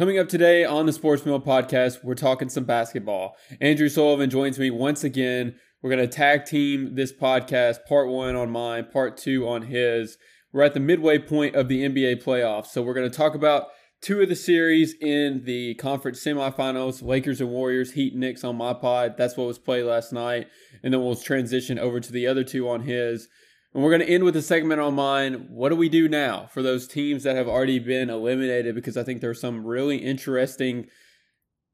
Coming up today on the Sports Mill podcast, we're talking some basketball. Andrew Sullivan joins me once again. We're going to tag team this podcast, part one on mine, part two on his. We're at the midway point of the NBA playoffs. So we're going to talk about two of the series in the conference semifinals Lakers and Warriors, Heat and Knicks on my pod. That's what was played last night. And then we'll transition over to the other two on his. And we're going to end with a segment on mine. What do we do now for those teams that have already been eliminated? Because I think there are some really interesting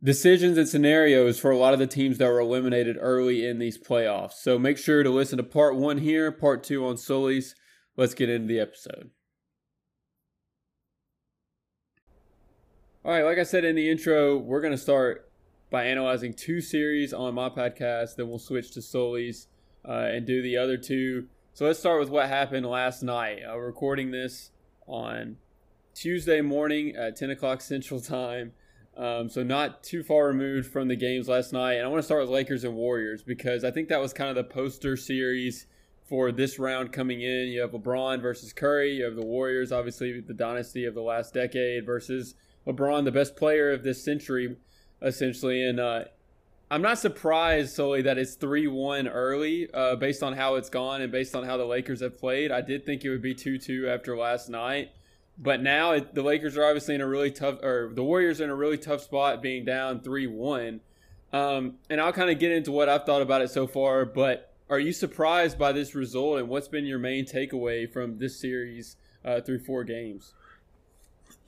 decisions and scenarios for a lot of the teams that were eliminated early in these playoffs. So make sure to listen to part one here, part two on Sully's. Let's get into the episode. All right, like I said in the intro, we're going to start by analyzing two series on my podcast. Then we'll switch to Sully's uh, and do the other two so let's start with what happened last night. Uh, recording this on Tuesday morning at 10 o'clock Central Time. Um, so not too far removed from the games last night. And I want to start with Lakers and Warriors because I think that was kind of the poster series for this round coming in. You have LeBron versus Curry. You have the Warriors, obviously the dynasty of the last decade, versus LeBron, the best player of this century, essentially. And uh, I'm not surprised solely that it's three one early, uh, based on how it's gone and based on how the Lakers have played. I did think it would be two two after last night, but now it, the Lakers are obviously in a really tough, or the Warriors are in a really tough spot, being down three one. Um, and I'll kind of get into what I've thought about it so far. But are you surprised by this result, and what's been your main takeaway from this series uh, through four games?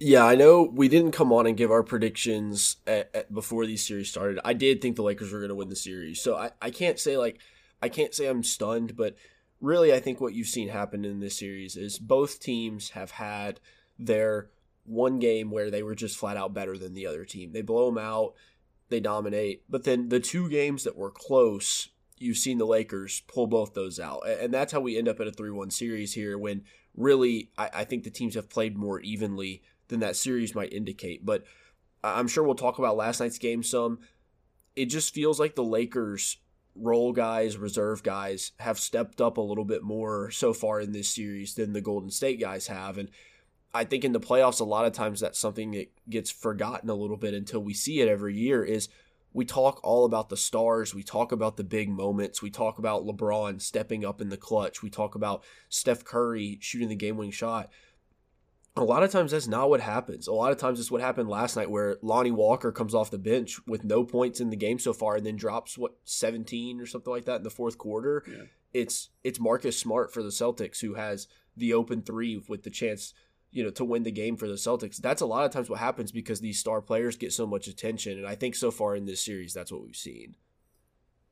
Yeah, I know we didn't come on and give our predictions at, at, before these series started. I did think the Lakers were going to win the series, so I, I can't say like I can't say I'm stunned, but really I think what you've seen happen in this series is both teams have had their one game where they were just flat out better than the other team. They blow them out, they dominate, but then the two games that were close, you've seen the Lakers pull both those out, and that's how we end up at a three-one series here. When really I, I think the teams have played more evenly than that series might indicate. But I'm sure we'll talk about last night's game some. It just feels like the Lakers role guys, reserve guys have stepped up a little bit more so far in this series than the Golden State guys have. And I think in the playoffs, a lot of times that's something that gets forgotten a little bit until we see it every year is we talk all about the stars. We talk about the big moments. We talk about LeBron stepping up in the clutch. We talk about Steph Curry shooting the game winning shot a lot of times that's not what happens. A lot of times it's what happened last night where Lonnie Walker comes off the bench with no points in the game so far and then drops what 17 or something like that in the fourth quarter. Yeah. It's it's Marcus Smart for the Celtics who has the open 3 with the chance, you know, to win the game for the Celtics. That's a lot of times what happens because these star players get so much attention and I think so far in this series that's what we've seen.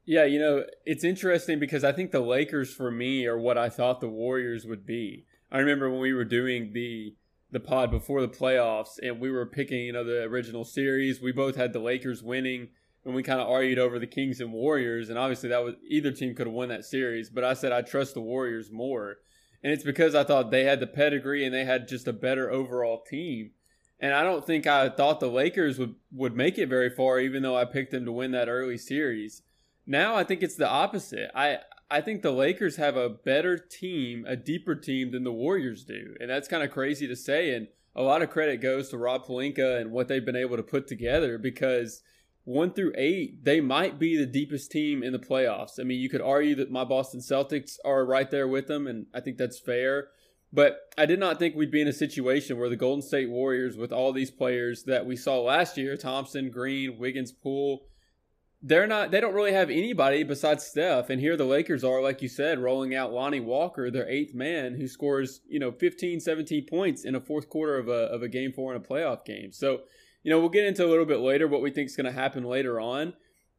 Yeah, you know, it's interesting because I think the Lakers for me are what I thought the Warriors would be. I remember when we were doing the the pod before the playoffs, and we were picking, you know, the original series. We both had the Lakers winning, and we kind of argued over the Kings and Warriors. And obviously, that was either team could have won that series, but I said I trust the Warriors more, and it's because I thought they had the pedigree and they had just a better overall team. And I don't think I thought the Lakers would would make it very far, even though I picked them to win that early series. Now I think it's the opposite. I I think the Lakers have a better team, a deeper team than the Warriors do. And that's kind of crazy to say. And a lot of credit goes to Rob Pelinka and what they've been able to put together because one through eight, they might be the deepest team in the playoffs. I mean, you could argue that my Boston Celtics are right there with them, and I think that's fair. But I did not think we'd be in a situation where the Golden State Warriors, with all these players that we saw last year Thompson, Green, Wiggins, Poole, they're not they don't really have anybody besides Steph. And here the Lakers are, like you said, rolling out Lonnie Walker, their eighth man, who scores, you know, 15, 17 points in a fourth quarter of a of a game four in a playoff game. So, you know, we'll get into a little bit later what we think is gonna happen later on.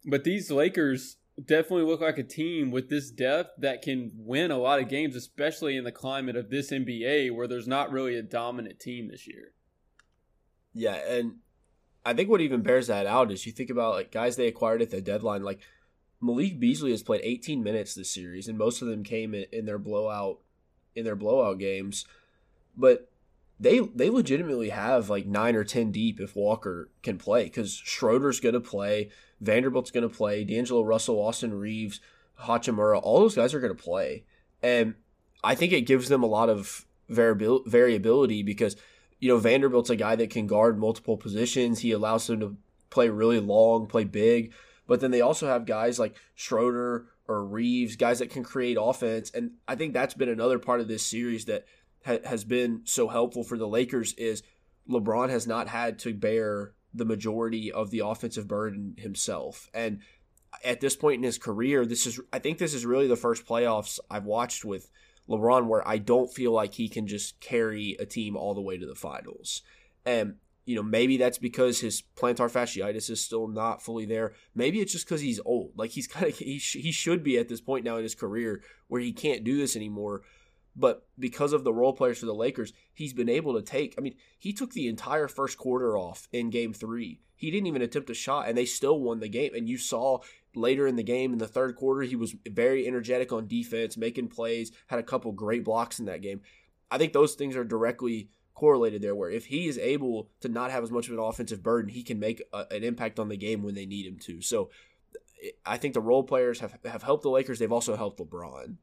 But these Lakers definitely look like a team with this depth that can win a lot of games, especially in the climate of this NBA where there's not really a dominant team this year. Yeah, and I think what even bears that out is you think about like guys they acquired at the deadline. Like Malik Beasley has played 18 minutes this series, and most of them came in, in their blowout in their blowout games. But they they legitimately have like nine or ten deep if Walker can play because Schroeder's going to play, Vanderbilt's going to play, D'Angelo Russell, Austin Reaves, Hachimura, all those guys are going to play, and I think it gives them a lot of variability because you know, Vanderbilt's a guy that can guard multiple positions. He allows them to play really long, play big. But then they also have guys like Schroeder or Reaves, guys that can create offense. And I think that's been another part of this series that ha- has been so helpful for the Lakers is LeBron has not had to bear the majority of the offensive burden himself. And at this point in his career, this is I think this is really the first playoffs I've watched with LeBron where I don't feel like he can just carry a team all the way to the finals. And you know, maybe that's because his plantar fasciitis is still not fully there. Maybe it's just because he's old. Like he's kind of he, sh- he should be at this point now in his career where he can't do this anymore. But because of the role players for the Lakers, he's been able to take. I mean, he took the entire first quarter off in Game Three. He didn't even attempt a shot, and they still won the game. And you saw later in the game in the third quarter, he was very energetic on defense, making plays, had a couple great blocks in that game. I think those things are directly correlated there where if he is able to not have as much of an offensive burden, he can make a, an impact on the game when they need him to. So I think the role players have, have helped the Lakers. They've also helped LeBron.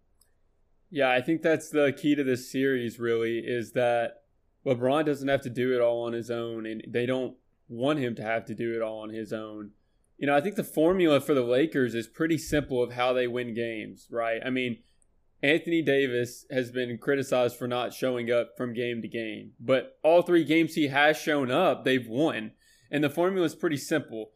Yeah, I think that's the key to this series, really, is that LeBron doesn't have to do it all on his own, and they don't want him to have to do it all on his own. You know, I think the formula for the Lakers is pretty simple of how they win games, right? I mean, Anthony Davis has been criticized for not showing up from game to game, but all three games he has shown up, they've won. And the formula is pretty simple.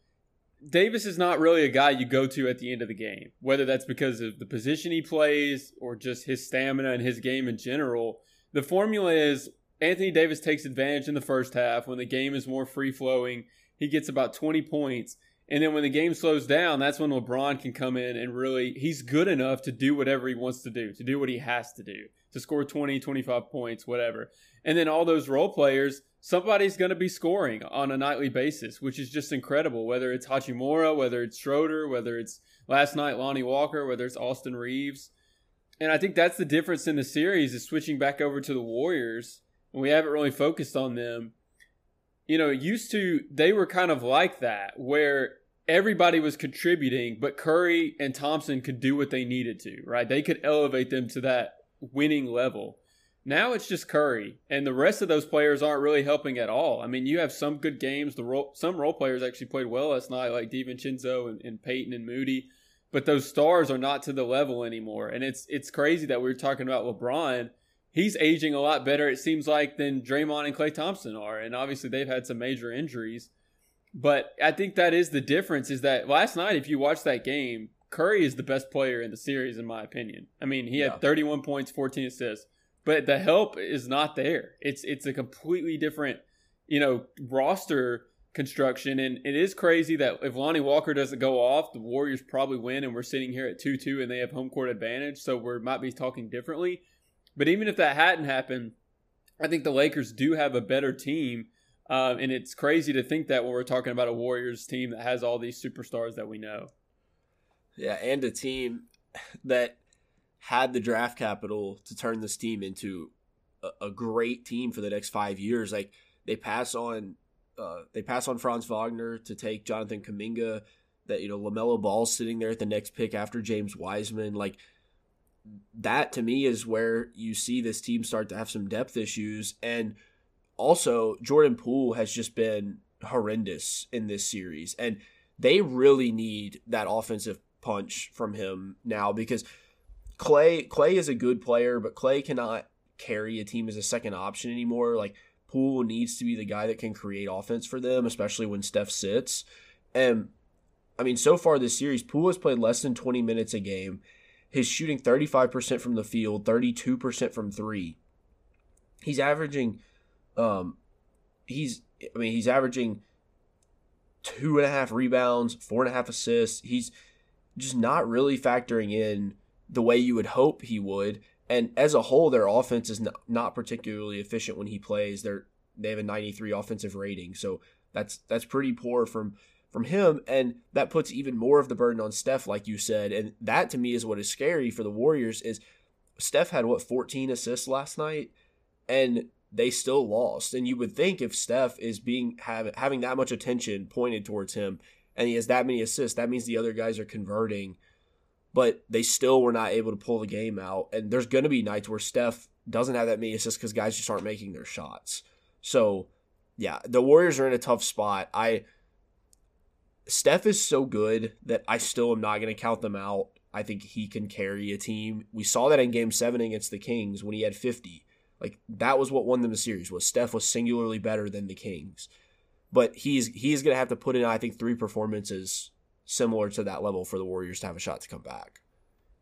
Davis is not really a guy you go to at the end of the game, whether that's because of the position he plays or just his stamina and his game in general. The formula is Anthony Davis takes advantage in the first half when the game is more free flowing. He gets about 20 points and then when the game slows down, that's when LeBron can come in and really, he's good enough to do whatever he wants to do, to do what he has to do, to score 20, 25 points, whatever. And then all those role players, somebody's going to be scoring on a nightly basis, which is just incredible. Whether it's Hachimura, whether it's Schroeder, whether it's last night Lonnie Walker, whether it's Austin Reaves. And I think that's the difference in the series is switching back over to the Warriors. And we haven't really focused on them you know, used to they were kind of like that where everybody was contributing, but Curry and Thompson could do what they needed to, right? They could elevate them to that winning level. Now it's just Curry, and the rest of those players aren't really helping at all. I mean, you have some good games. The role, some role players actually played well last night, like DiVincenzo and, and Payton and Moody, but those stars are not to the level anymore. And it's it's crazy that we are talking about LeBron he's aging a lot better, it seems like, than Draymond and Klay Thompson are. And obviously, they've had some major injuries. But I think that is the difference is that last night, if you watch that game, Curry is the best player in the series, in my opinion. I mean, he had 31 points, 14 assists, but the help is not there. It's it's a completely different, you know, roster construction. And it is crazy that if Lonnie Walker doesn't go off, the Warriors probably win, and we're sitting here at 2 2 and they have home court advantage. So we might be talking differently. But even if that hadn't happened, I think the Lakers do have a better team. Uh, and it's crazy to think that when we're talking about a Warriors team that has all these superstars that we know. Yeah, and a team that had the draft capital to turn this team into a, a great team for the next five years. Like they pass on, uh, they pass on Franz Wagner to take Jonathan Kuminga. That you know Lamelo Ball sitting there at the next pick after James Wiseman. Like that to me is where you see this team start to have some depth issues. And also, Jordan Poole has just been horrendous in this series. And they really need that offensive punch from him now because Clay Klay is a good player, but Klay cannot carry a team as a second option anymore. Like Poole needs to be the guy that can create offense for them, especially when Steph sits. And I mean, so far this series, Poole has played less than 20 minutes a game. He's shooting 35% from the field, 32% from three. He's averaging, um, he's, I mean, he's averaging two and a half rebounds, four and a half assists. He's just not really factoring in the way you would hope he would. And as a whole, their offense is not, not particularly efficient when he plays. They're they have a 93 offensive rating, so that's that's pretty poor from from him, and that puts even more of the burden on Steph, like you said. And that to me is what is scary for the Warriors is Steph had what 14 assists last night, and they still lost. And you would think if Steph is being have, having that much attention pointed towards him, and he has that many assists, that means the other guys are converting. But they still were not able to pull the game out. And there's going to be nights where Steph doesn't have that many assists because guys just aren't making their shots. So, yeah, the Warriors are in a tough spot. I Steph is so good that I still am not going to count them out. I think he can carry a team. We saw that in game 7 against the Kings when he had 50. Like that was what won them the series. Was Steph was singularly better than the Kings. But he's he's to have to put in I think three performances similar to that level for the Warriors to have a shot to come back.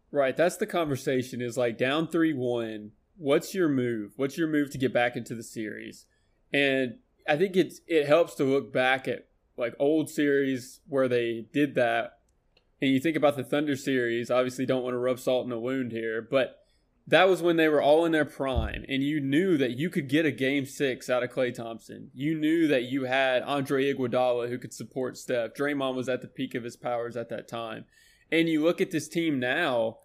Right, that's the conversation is like down 3-1, what's your move? What's your move to get back into the series? And I think it's it helps to look back at like old series where they did that. And you think about the Thunder series, obviously don't want to rub salt in a wound here, but that was when they were all in their prime and you knew that you could get a game six out of Klay Thompson. You knew that you had Andre Iguodala who could support Steph. Draymond was at the peak of his powers at that time. And you look at this team now,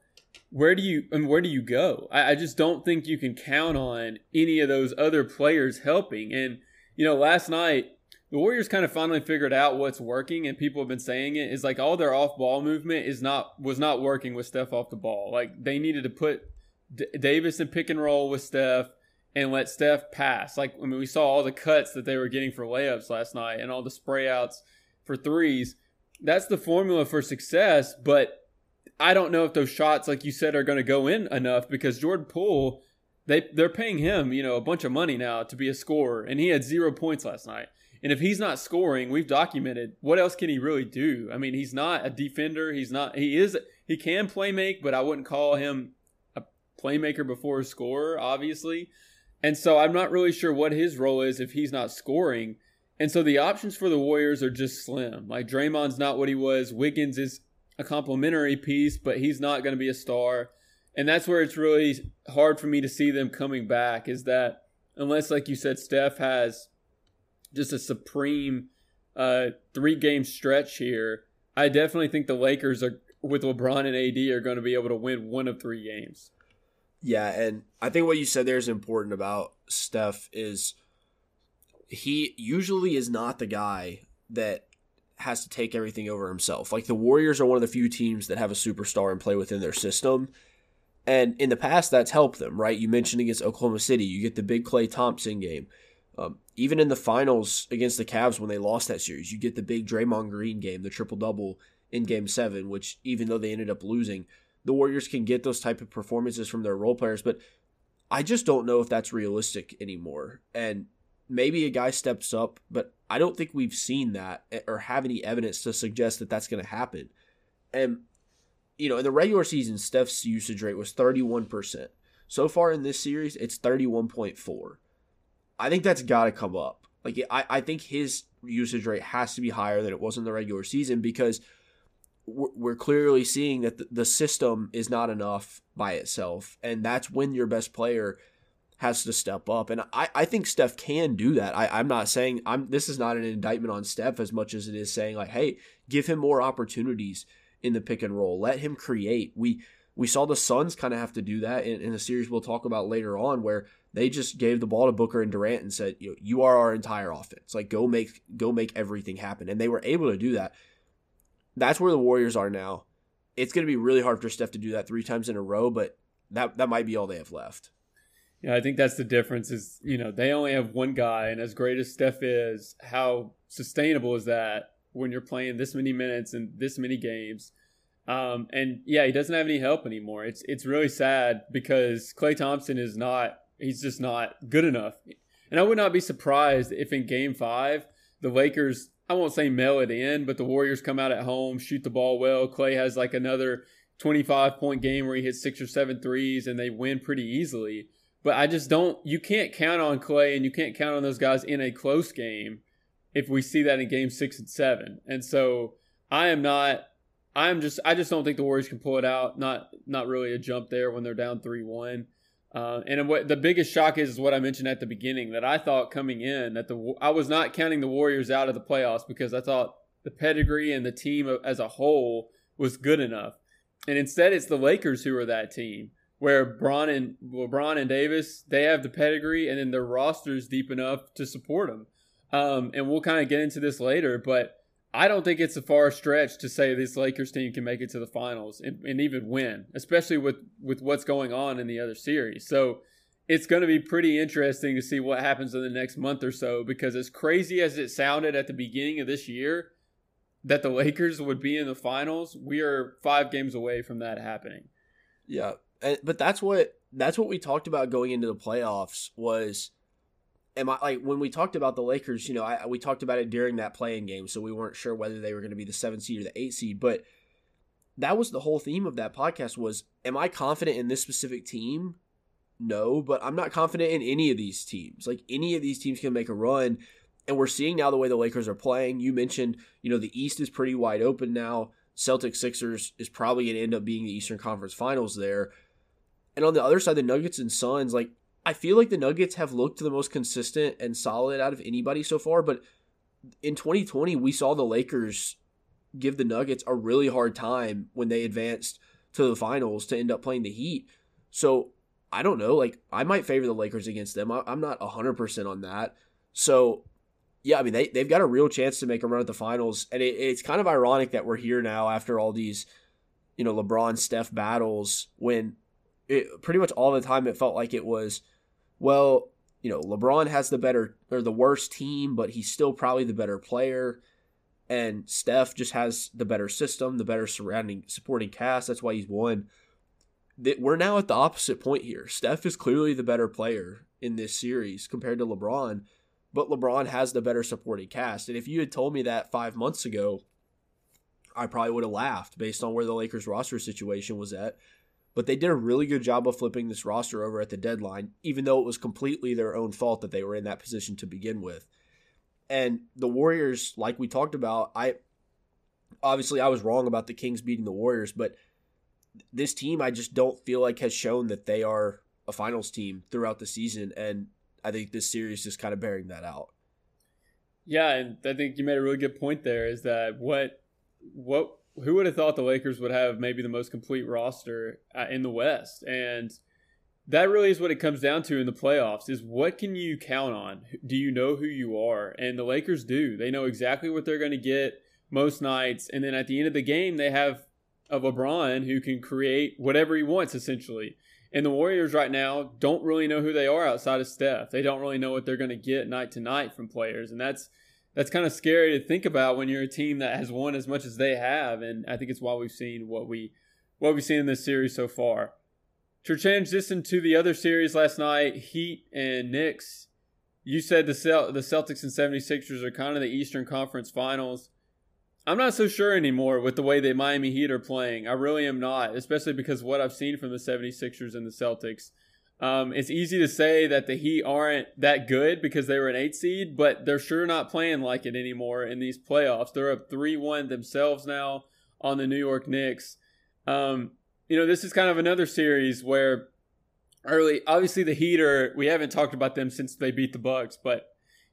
where do you and where do you go? I, I just don't think you can count on any of those other players helping. And, you know, last night the Warriors kind of finally figured out what's working, and people have been saying it is like all their off ball movement is not was not working with Steph off the ball. Like they needed to put D- Davis and pick and roll with Steph and let Steph pass. Like I mean, we saw all the cuts that they were getting for layups last night and all the spray outs for threes. That's the formula for success, but I don't know if those shots, like you said, are going to go in enough because Jordan Poole, they they're paying him, you know, a bunch of money now to be a scorer, and he had zero points last night. And if he's not scoring, we've documented what else can he really do? I mean, he's not a defender. He's not. He is. He can play make, but I wouldn't call him playmaker before a scorer, obviously. And so I'm not really sure what his role is if he's not scoring. And so the options for the Warriors are just slim. Like Draymond's not what he was. Wiggins is a complementary piece, but he's not going to be a star. And that's where it's really hard for me to see them coming back is that unless, like you said, Steph has just a supreme uh, three game stretch here, I definitely think the Lakers are with LeBron and AD are going to be able to win one of three games. Yeah, and I think what you said there is important about Steph is he usually is not the guy that has to take everything over himself. Like the Warriors are one of the few teams that have a superstar and play within their system. And in the past, that's helped them, right? You mentioned against Oklahoma City, you get the big Klay Thompson game. Um, even in the finals against the Cavs when they lost that series, you get the big Draymond Green game, the triple double in game seven, which even though they ended up losing, the Warriors can get those type of performances from their role players, but I just don't know if that's realistic anymore. And maybe a guy steps up, but I don't think we've seen that eh, or have any evidence to suggest that that's going to happen. And you know, in the regular season, Steph's usage rate was 31%. So far in this series, it's 31.4. I think that's got to come up. Like I, I think his usage rate has to be higher than it was in the regular season because – we're clearly seeing that the system is not enough by itself. And that's when your best player has to step up. And I, I think Steph can do that. I, I'm not saying I'm this is not an indictment on Steph as much as it is saying like, hey, give him more opportunities in the pick and roll. Let him create. We we saw the Suns kind of have to do that in, in a series we'll talk about later on where they just gave the ball to Booker and Durant and said, you, know, you are our entire offense. Like go make go make everything happen. And they were able to do that. That's where the Warriors are now. It's going to be really hard for Steph to do that three times in a row, but that that might be all they have left. Yeah, I think that's the difference. Is you know they only have one guy, and as great as Steph is, how sustainable is that when you're playing this many minutes and this many games? Um, and yeah, he doesn't have any help anymore. It's it's really sad because Klay Thompson is not. He's just not good enough. And I would not be surprised if in Game Five the Lakers I won't say mail it in, but the Warriors come out at home, shoot the ball well. Klay has like another 25 point game where he hits six or seven threes and they win pretty easily. But I just don't, you can't count on Klay and you can't count on those guys in a close game if we see that in game six and seven. And so I am not, I'm just, I just don't think the Warriors can pull it out. Not, not really a jump there when they're down 3 1. Uh, and what the biggest shock is, is what I mentioned at the beginning that I thought coming in that the I was not counting the Warriors out of the playoffs because I thought the pedigree and the team as a whole was good enough, and instead it's the Lakers who are that team where Bron and LeBron and Davis they have the pedigree and then their rosters deep enough to support them. Um, and we'll kind of get into this later, but I don't think it's a far stretch to say this Lakers team can make it to the finals and, and, even win, especially with with what's going on in the other series. So it's going to be pretty interesting to see what happens in the next month or so because as crazy as it sounded at the beginning of this year that the Lakers would be in the finals, we are 5 games away from that happening. Yeah. But that's what that's what we talked about going into the playoffs was am I like when we talked about the Lakers, you know, I, we talked about it during that play-in game, so we weren't sure whether they were going to be the 7 seed or the 8 seed, but that was the whole theme of that podcast was am I confident in this specific team no, but I'm not confident in any of these teams. Like any of these teams can make a run. And we're seeing now the way the Lakers are playing. You mentioned, you know, the East is pretty wide open now. Celtic Sixers is probably going to end up being the Eastern Conference Finals there. And on the other side, the Nuggets and Suns, like, I feel like the Nuggets have looked the most consistent and solid out of anybody so far. But in 2020, we saw the Lakers give the Nuggets a really hard time when they advanced to the finals to end up playing the Heat. So I don't know. Like I might favor the Lakers against them. I, am not 100% on that. So, yeah, I mean, they, they've got a real chance to make a run at the finals. And it, it's kind of ironic that we're here now after all these, you know, LeBron Steph battles when it, pretty much all the time it felt like it was, well, you know, LeBron has the better or the worst team, but he's still probably the better player. And Steph just has the better system, the better surrounding supporting cast. That's why he's won that we're now at the opposite point here. Steph is clearly the better player in this series compared to LeBron, but LeBron has the better supporting cast. And if you had told me that five months ago, I probably would have laughed based on where the Lakers roster situation was at. But they did a really good job of flipping this roster over at the deadline, even though it was completely their own fault that they were in that position to begin with. And the Warriors, like we talked about, I obviously I was wrong about the Kings beating the Warriors, but this team I just don't feel like has shown that they are a finals team throughout the season and I think this series is kind of bearing that out. Yeah, and I think you made a really good point there is that what what who would have thought the Lakers would have maybe the most complete roster uh, in the West and that really is what it comes down to in the playoffs is what can you count on? Do you know who you are? And the Lakers do. They know exactly what they're going to get most nights and then at the end of the game they have of LeBron who can create whatever he wants essentially. And the Warriors right now don't really know who they are outside of Steph. They don't really know what they're going to get night to night from players, and that's that's kind of scary to think about when you're a team that has won as much as they have. And I think it's why we've seen what we what we've seen in this series so far. To transition to the other series last night, Heat and Knicks. You said the Cel- the Celtics and 76ers are kind of the Eastern Conference Finals. I'm not so sure anymore with the way the Miami Heat are playing. I really am not, especially because what I've seen from the 76ers and the Celtics. Um, it's easy to say that the Heat aren't that good because they were an eight seed, but they're sure not playing like it anymore in these playoffs. They're up 3 1 themselves now on the New York Knicks. Um, you know, this is kind of another series where early, obviously, the Heat are, we haven't talked about them since they beat the Bucks, but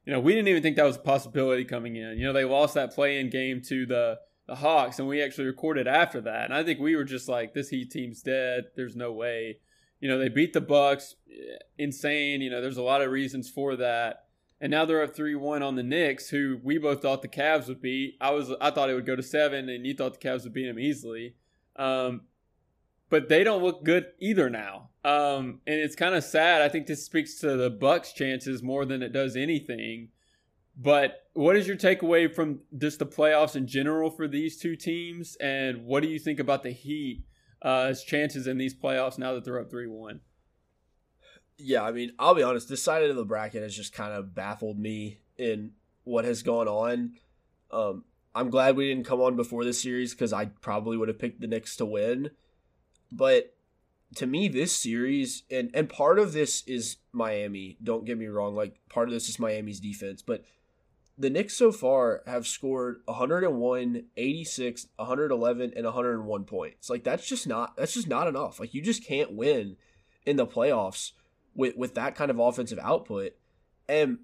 you know, we didn't even think that was a possibility coming in. You know, they lost that play-in game to the the Hawks, and we actually recorded after that. And I think we were just like, this Heat team's dead. There's no way. You know, they beat the Bucks, insane. You know, there's a lot of reasons for that. And now they're up three one on the Knicks, who we both thought the Cavs would beat. I was I thought it would go to seven, and you thought the Cavs would beat them easily. Um, but they don't look good either now. Um, and it's kind of sad. I think this speaks to the Bucks' chances more than it does anything. But what is your takeaway from just the playoffs in general for these two teams? And what do you think about the Heat uh, chances in these playoffs now that they're up 3 1? Yeah, I mean, I'll be honest, this side of the bracket has just kind of baffled me in what has gone on. Um, I'm glad we didn't come on before this series because I probably would have picked the Knicks to win. But to me, this series and and part of this is Miami. Don't get me wrong. Like part of this is Miami's defense, but the Knicks so far have scored 101, 86, 111, and 101 points. Like that's just not that's just not enough. Like you just can't win in the playoffs with with that kind of offensive output. And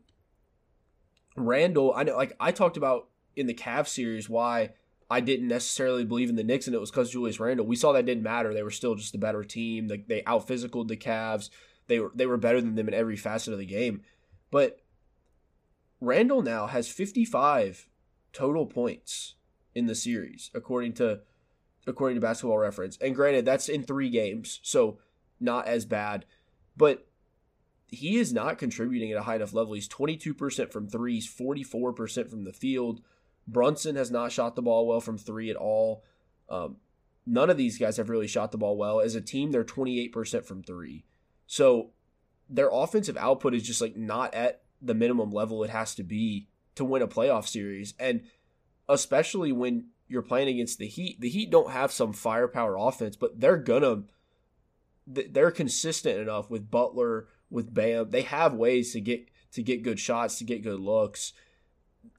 Randle, I know like I talked about in the Cavs series why I didn't necessarily believe in the Knicks, and it was because Julius Randle. We saw that didn't matter. They were still just a better team. They, they out physicaled the Cavs. They were they were better than them in every facet of the game. But Randle now has 55 total points in the series, according to according to Basketball Reference. And granted, that's in three games, so not as bad. But he is not contributing at a high enough level. He's 22% from threes, 44% from the field. Brunson has not shot the ball well from three at all. Um, none of these guys have really shot the ball well. As a team, they're 28% from three. So their offensive output is just like not at the minimum level it has to be to win a playoff series. And especially when you're playing against the Heat, the Heat don't have some firepower offense, but they're gonna they're consistent enough with Butler, with Bam. They have ways to get to get good shots, to get good looks.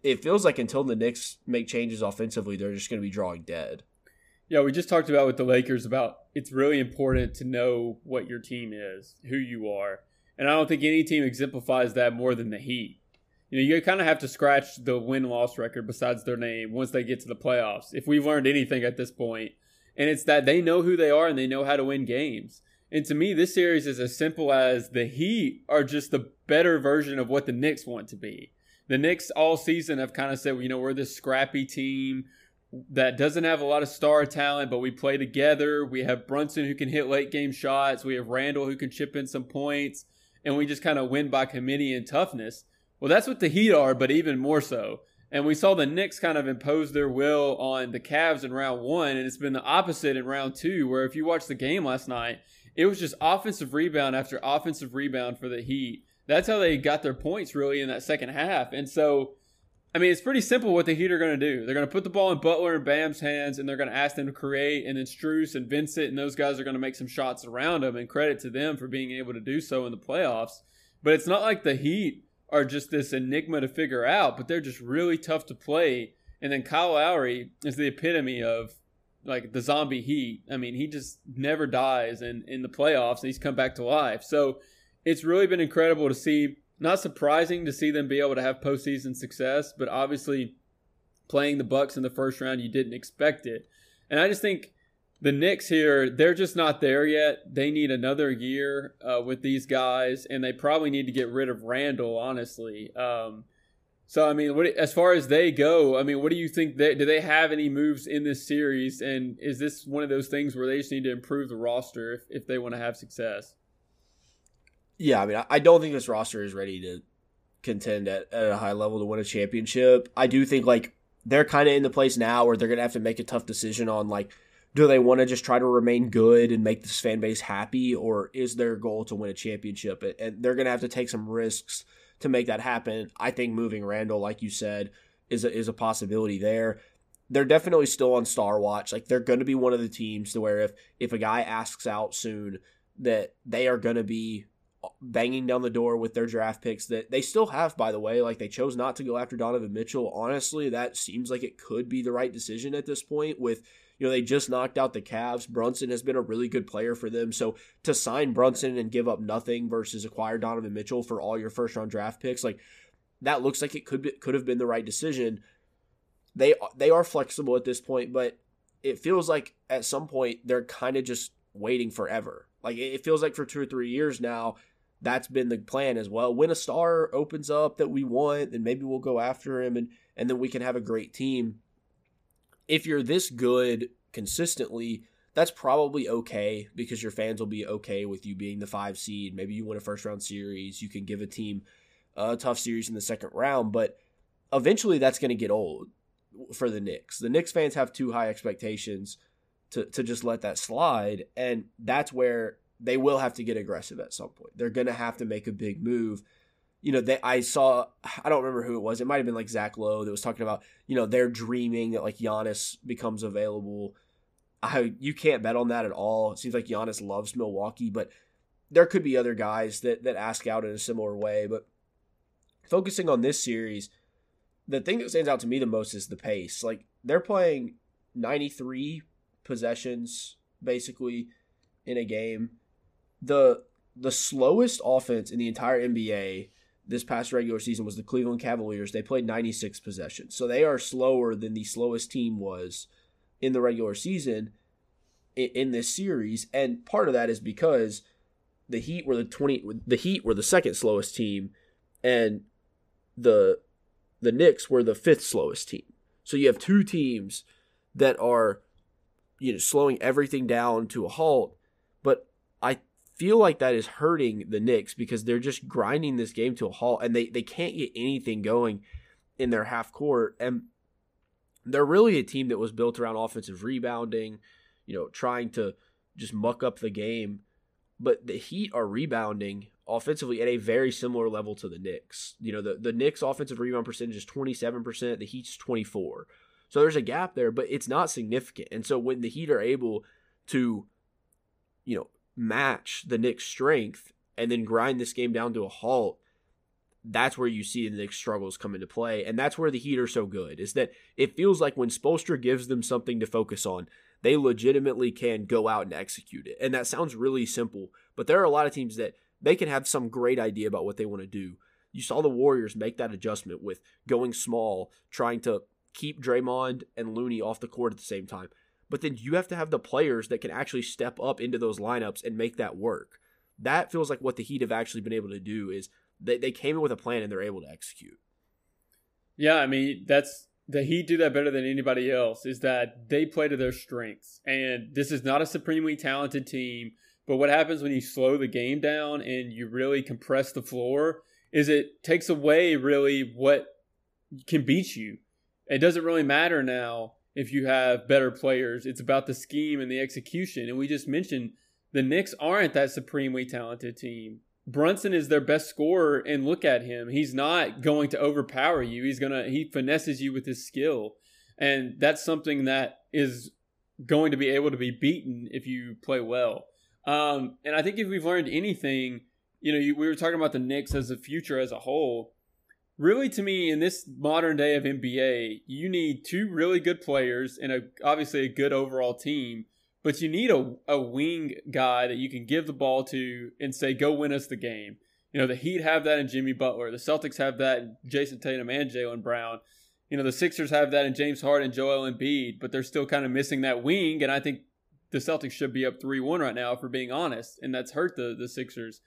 It feels like until the Knicks make changes offensively, they're just going to be drawing dead. Yeah, we just talked about with the Lakers about it's really important to know what your team is, who you are. And I don't think any team exemplifies that more than the Heat. You know, you kind of have to scratch the win loss record besides their name once they get to the playoffs. If we've learned anything at this point, and it's that they know who they are and they know how to win games. And to me, this series is as simple as the Heat are just the better version of what the Knicks want to be. The Knicks all season have kind of said, you know, we're this scrappy team that doesn't have a lot of star talent, but we play together. We have Brunson who can hit late game shots. We have Randle who can chip in some points, and we just kind of win by committee and toughness. Well, that's what the Heat are, but even more so. And we saw the Knicks kind of impose their will on the Cavs in round one, and it's been the opposite in round two, where if you watch the game last night, it was just offensive rebound after offensive rebound for the Heat. That's how they got their points really in that second half. And so, I mean, it's pretty simple what the Heat are going to do. They're going to put the ball in Butler and Bam's hands, and they're going to ask them to create, and then Strus and Vincent and those guys are going to make some shots around them, and credit to them for being able to do so in the playoffs. But it's not like the Heat are just this enigma to figure out, but they're just really tough to play. And then Kyle Lowry is the epitome of like the zombie heat. I mean, he just never dies and in the playoffs and he's come back to life. So it's really been incredible to see. Not surprising to see them be able to have postseason success, but obviously playing the Bucks in the first round, you didn't expect it. And I just think the Knicks here, they're just not there yet. They need another year uh, with these guys, and they probably need to get rid of Randle, honestly. Um, so, I mean, what, as far as they go, I mean, what do you think? They, do they have any moves in this series? And is this one of those things where they just need to improve the roster if, if they want to have success? Yeah, I mean, I don't think this roster is ready to contend at, at a high level to win a championship. I do think, like, they're kind of in the place now where they're to have to make a tough decision on, like, do they want to just try to remain good and make this fan base happy, or is their goal to win a championship? And they're going to have to take some risks to make that happen. I think moving Randle like you said, is a, is a possibility there. They're definitely still on Star Watch. Like they're going to be one of the teams to where if if a guy asks out soon, that they are going to be banging down the door with their draft picks that they still have by the way like they chose not to go after Donovan Mitchell honestly that seems like it could be the right decision at this point with you know, they just knocked out the Cavs. Brunson has been a really good player for them. So to sign Brunson and give up nothing versus acquire Donovan Mitchell for all your first round draft picks, like that looks like it could be, could have been the right decision. They they are flexible at this point, but it feels like at some point they're kind of just waiting forever. Like it feels like for two or three years now, that's been the plan as well. When a star opens up that we want, then maybe we'll go after him and and then we can have a great team if you're this good consistently, that's probably okay because your fans will be okay with you being the five seed. Maybe you win a first round series. You can give a team a tough series in the second round, but eventually that's going to get old for the Knicks. The Knicks fans have too high expectations to, to just let that slide. And that's where they will have to get aggressive at some point. They're going to have to make a big move you know, they I saw I don't remember who it was. It might have been like Zach Lowe that was talking about, you know, they're dreaming that like Giannis becomes available. I you can't bet on that at all. It seems like Giannis loves Milwaukee, but there could be other guys that that ask out in a similar way. But focusing on this series, the thing that stands out to me the most is the pace. Like they're playing 93 possessions basically in a game. The the slowest offense in the entire NBA this past regular season was the Cleveland Cavaliers. They played 96 possessions. So they are slower than the slowest team was in the regular season in, in this series. And part of that is because the Heat were the 20 the Heat were the second slowest team and the the Knicks were the fifth slowest team. So you have two teams that are you know slowing everything down to a halt, feel like that is hurting the Knicks because they're just grinding this game to a halt and they, they can't get anything going in their half court. And they're really a team that was built around offensive rebounding, you know, trying to just muck up the game. But the Heat are rebounding offensively at a very similar level to the Knicks. You know, the, the Knicks offensive rebound percentage is 27%, the Heat's 24. So there's a gap there, but it's not significant. And so when the Heat are able to, you know, match the Knicks' strength and then grind this game down to a halt, that's where you see the Knicks' struggles come into play. And that's where the Heat are so good, is that it feels like when Spoelstra gives them something to focus on, they legitimately can go out and execute it. And that sounds really simple, but there are a lot of teams that they can have some great idea about what they want to do. You saw the Warriors make that adjustment with going small, trying to keep Draymond and Looney off the court at the same time. But then you have to have the players that can actually step up into those lineups and make that work. That feels like what the Heat have actually been able to do is they, they came in with a plan and they're able to execute. Yeah, I mean, that's the Heat do that better than anybody else is that they play to their strengths. And this is not a supremely talented team, but what happens when you slow the game down and you really compress the floor is it takes away really what can beat you it doesn't really matter now if you have better players. It's about the scheme and the execution. And we just mentioned the Knicks aren't that supremely talented team. Brunson is their best scorer, and look at him. He's not going to overpower you. He's gonna he finesses you with his skill, and that's something that is going to be able to be beaten if you play well. Um, and I think if we've learned anything, you know, you, we were talking about the Knicks as a future as a whole really to me in this modern day of NBA, you need two really good players and a obviously a good overall team, but you need a, a wing guy that you can give the ball to and say, go win us the game. You know, the Heat have that in Jimmy Butler. The Celtics have that in Jayson Tatum and Jaylen Brown. You know, the Sixers have that in James Harden and Joel Embiid, but they're still kind of missing that wing. And I think the Celtics should be up 3 1 right now, if we're being honest. And that's hurt the, the Sixers.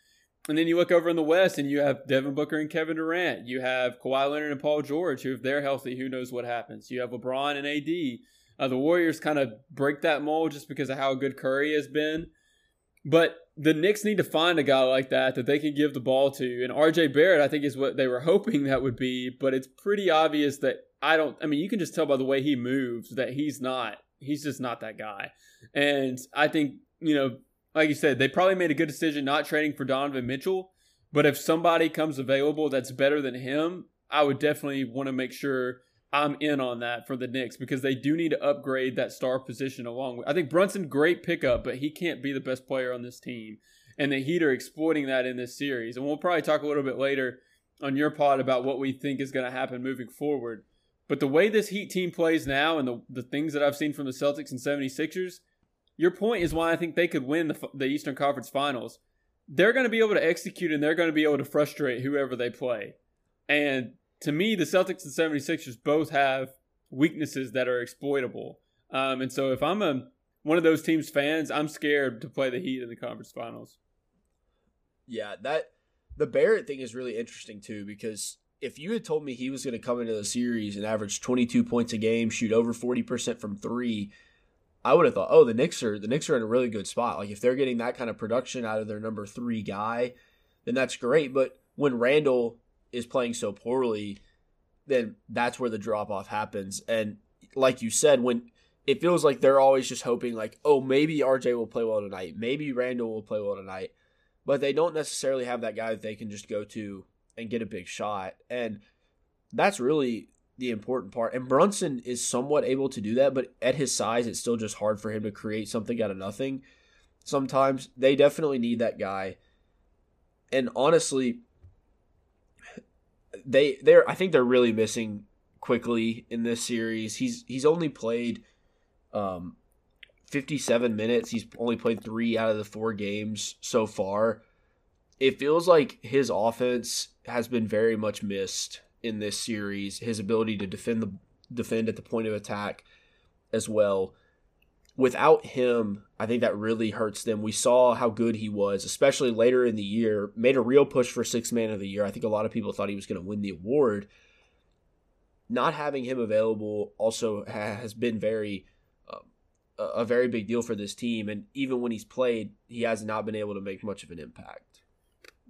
And then you look over in the West and you have Devin Booker and Kevin Durant. You have Kawhi Leonard and Paul George, who, if they're healthy, who knows what happens. You have LeBron and AD. Uh, the Warriors kind of break that mold just because of how good Curry has been. But the Knicks need to find a guy like that that they can give the ball to. And RJ Barrett, I think, is what they were hoping that would be. But it's pretty obvious that I don't, I mean, you can just tell by the way he moves that he's not, he's just not that guy. And I think, you know, like you said, they probably made a good decision not trading for Donovan Mitchell. But if somebody comes available that's better than him, I would definitely want to make sure I'm in on that for the Knicks because they do need to upgrade that star position along with. I think Brunson, great pickup, but he can't be the best player on this team. And the Heat are exploiting that in this series. And we'll probably talk a little bit later on your pod about what we think is going to happen moving forward. But the way this Heat team plays now and the, the things that I've seen from the Celtics and 76ers, your point is why I think they could win the, the Eastern Conference Finals. They're going to be able to execute and they're going to be able to frustrate whoever they play. And to me, the Celtics and 76ers both have weaknesses that are exploitable. Um, and so if I'm a one of those teams' fans, I'm scared to play the Heat in the conference finals. Yeah, that the Barrett thing is really interesting too because if you had told me he was going to come into the series and average 22 points a game, shoot over 40% from 3, I would have thought, oh, the Knicks are the Knicks are in a really good spot. Like if they're getting that kind of production out of their number three guy, then that's great. But when Randle is playing so poorly, then that's where the drop off happens. And like you said, when it feels like they're always just hoping, like, oh, maybe RJ will play well tonight, maybe Randle will play well tonight, but they don't necessarily have that guy that they can just go to and get a big shot. And that's really the important part. And Brunson is somewhat able to do that, but at his size, it's still just hard for him to create something out of nothing. Sometimes they definitely need that guy. And honestly, they they're I think they're really missing Quickley in this series. He's he's only played um 57 minutes. He's only played 3 out of the 4 games so far. It feels like his offense has been very much missed in this series. His ability to defend the defend at the point of attack as well. Without him, I think that really hurts them. We saw how good he was, especially later in the year. Made a real push for six man of the year. I think a lot of people thought he was going to win the award. Not having him available also has been very uh, a, a very big deal for this team. And even when he's played, he has not been able to make much of an impact.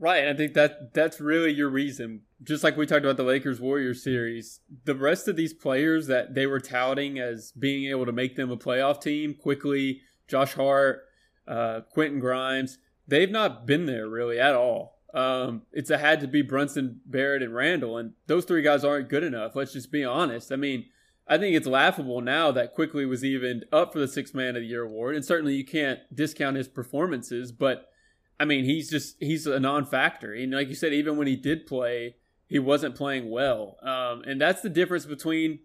Right, I think that that's really your reason. Just like we talked about the Lakers Warriors series, the rest of these players that they were touting as being able to make them a playoff team quickly, Josh Hart, uh, Quentin Grimes, they've not been there really at all. Um, it's a had to be Brunson, Barrett, and Randle, and those three guys aren't good enough. Let's just be honest. I mean, I think it's laughable now that Quickley was even up for the Six Man of the Year award, and certainly you can't discount his performances, but I mean, he's just he's a non-factor. And like you said, even when he did play, he wasn't playing well. Um, and that's the difference between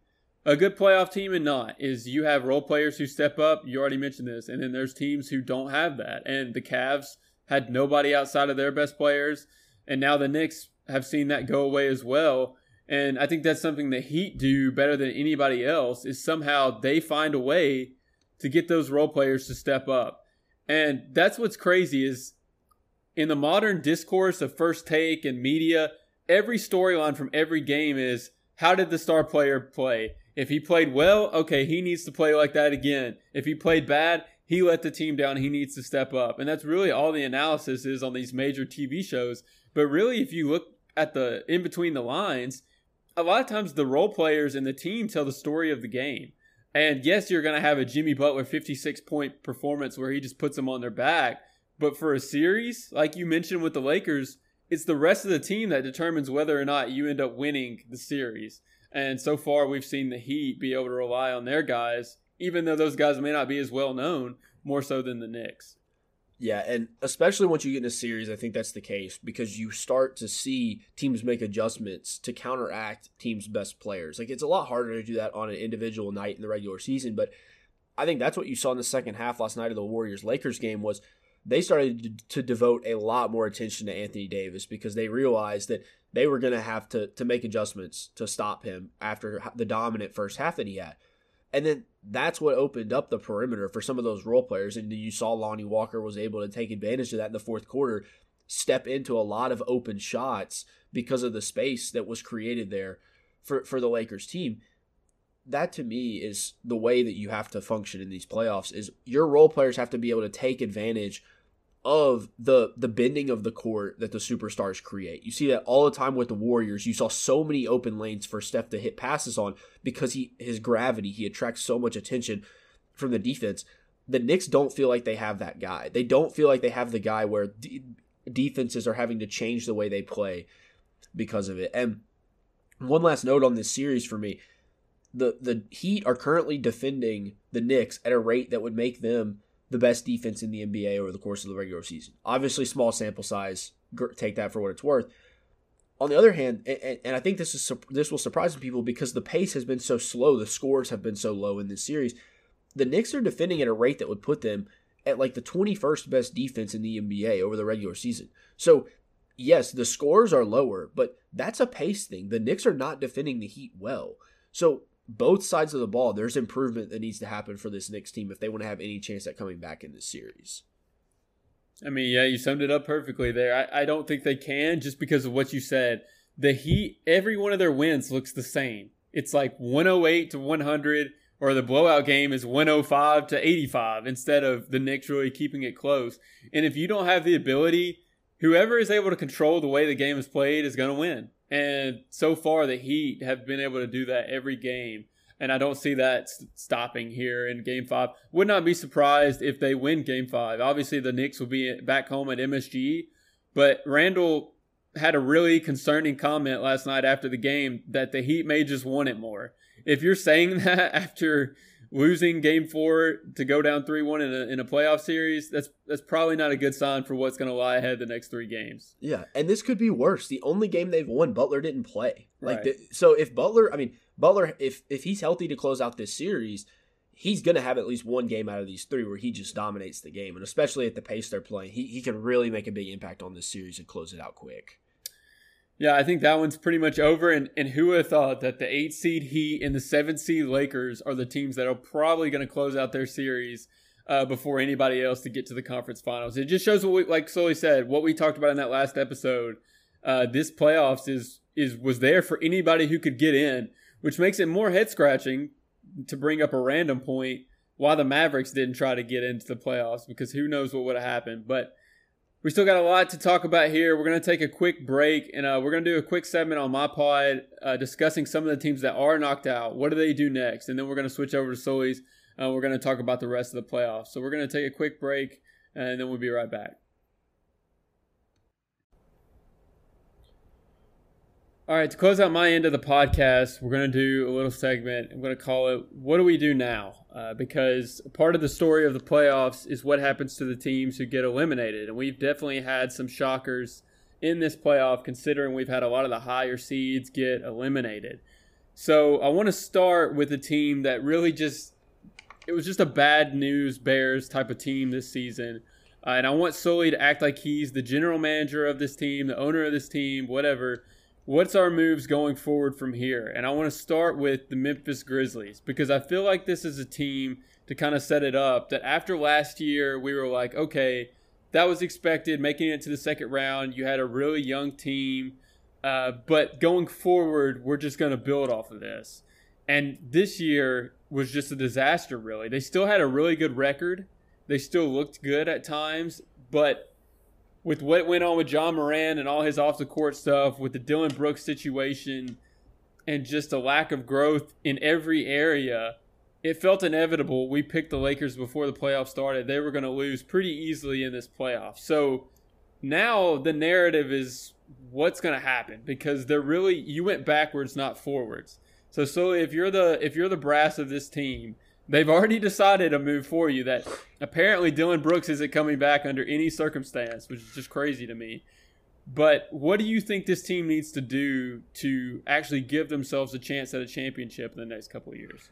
a good playoff team and not. Is you have role players who step up. You already mentioned this, and then there's teams who don't have that. And the Cavs had nobody outside of their best players, and now the Knicks have seen that go away as well. And I think that's something the Heat do better than anybody else. Is somehow they find a way to get those role players to step up. And that's what's crazy is in the modern discourse of first take and media, every storyline from every game is how did the star player play? If he played well, okay, he needs to play like that again. If he played bad, he let the team down. He needs to step up. And that's really all the analysis is on these major TV shows. But really, if you look at the in between the lines, a lot of times the role players and the team tell the story of the game. And yes, you're going to have a Jimmy Butler 56 point performance where he just puts them on their back. But for a series, like you mentioned with the Lakers, it's the rest of the team that determines whether or not you end up winning the series. And so far, we've seen the Heat be able to rely on their guys, even though those guys may not be as well known, more so than the Knicks. Yeah, and especially once you get in a series, I think that's the case because you start to see teams make adjustments to counteract teams' best players. Like it's a lot harder to do that on an individual night in the regular season, but I think that's what you saw in the second half last night of the Warriors Lakers game was they started to devote a lot more attention to Anthony Davis because they realized that they were going to have to to make adjustments to stop him after the dominant first half that he had. And then that's what opened up the perimeter for some of those role players. And you saw Lonnie Walker was able to take advantage of that in the fourth quarter, step into a lot of open shots because of the space that was created there for, for the Lakers team. That to me is the way that you have to function in these playoffs is your role players have to be able to take advantage of the the bending of the court that the superstars create. You see that all the time with the Warriors. You saw so many open lanes for Steph to hit passes on because he his gravity, he attracts so much attention from the defense. The Knicks don't feel like they have that guy. They don't feel like they have the guy where de- defenses are having to change the way they play because of it. And one last note on this series for me. The the Heat are currently defending the Knicks at a rate that would make them the best defense in the NBA over the course of the regular season. Obviously, small sample size. Take that for what it's worth. On the other hand, and, and I think this is this will surprise people because the pace has been so slow, the scores have been so low in this series. The Knicks are defending at a rate that would put them at like the 21st best defense in the NBA over the regular season. So, yes, the scores are lower, but that's a pace thing. The Knicks are not defending the Heat well. So, both sides of the ball, there's improvement that needs to happen for this Knicks team if they want to have any chance at coming back in this series. I mean, yeah, you summed it up perfectly there. I, I don't think they can just because of what you said. The Heat, every one of their wins looks the same. It's like 108 to 100, or the blowout game is 105 to 85 instead of the Knicks really keeping it close. And if you don't have the ability, whoever is able to control the way the game is played is going to win. And so far, the Heat have been able to do that every game. And I don't see that stopping here in game five. Would not be surprised if they win game five. Obviously, the Knicks will be back home at MSG. But Randle had a really concerning comment last night after the game that the Heat may just want it more. If you're saying that after losing game four to go down 3-1 in a, in a playoff series that's that's probably not a good sign for what's going to lie ahead the next three games. Yeah and this could be worse. The only game they've won butler didn't play. Like right. the, so if butler i mean butler if if he's healthy to close out this series he's going to have at least one game out of these three where he just dominates the game and especially at the pace they're playing he, he can really make a big impact on this series and close it out quick yeah, I think that one's pretty much over. And, and who would have thought that the eight seed Heat and the seven seed Lakers are the teams that are probably going to close out their series uh, before anybody else to get to the conference finals? It just shows what we, like Sully said, what we talked about in that last episode. Uh, this playoffs is is was there for anybody who could get in, which makes it more head scratching to bring up a random point why the Mavericks didn't try to get into the playoffs because who knows what would have happened. But we still got a lot to talk about here. We're going to take a quick break and uh, we're going to do a quick segment on my pod uh, discussing some of the teams that are knocked out. What do they do next? And then we're going to switch over to Sully's. Uh, we're going to talk about the rest of the playoffs. So we're going to take a quick break and then we'll be right back. All right, to close out my end of the podcast, we're going to do a little segment. I'm going to call it What Do We Do Now? Uh, because part of the story of the playoffs is what happens to the teams who get eliminated. And we've definitely had some shockers in this playoff, considering we've had a lot of the higher seeds get eliminated. So I want to start with a team that really just, it was just a bad news Bears type of team this season. Uh, and I want Sully to act like he's the general manager of this team, the owner of this team, whatever what's our moves going forward from here? And I want to start with the Memphis Grizzlies because I feel like this is a team to kind of set it up that after last year, we were like, okay, that was expected making it to the second round. You had a really young team. Uh, but going forward, we're just going to build off of this. And this year was just a disaster, really. They still had a really good record. They still looked good at times, but with what went on with Ja Morant and all his off the court stuff, with the Dillon Brooks situation, and just a lack of growth in every area, it felt inevitable. We picked the Lakers before the playoffs started. They were going to lose pretty easily in this playoff. So now the narrative is what's going to happen because they're really you went backwards, not forwards. So so if you're the if you're the brass of this team They've already decided a move for you that apparently Dillon Brooks isn't coming back under any circumstance, which is just crazy to me. But what do you think this team needs to do to actually give themselves a chance at a championship in the next couple of years?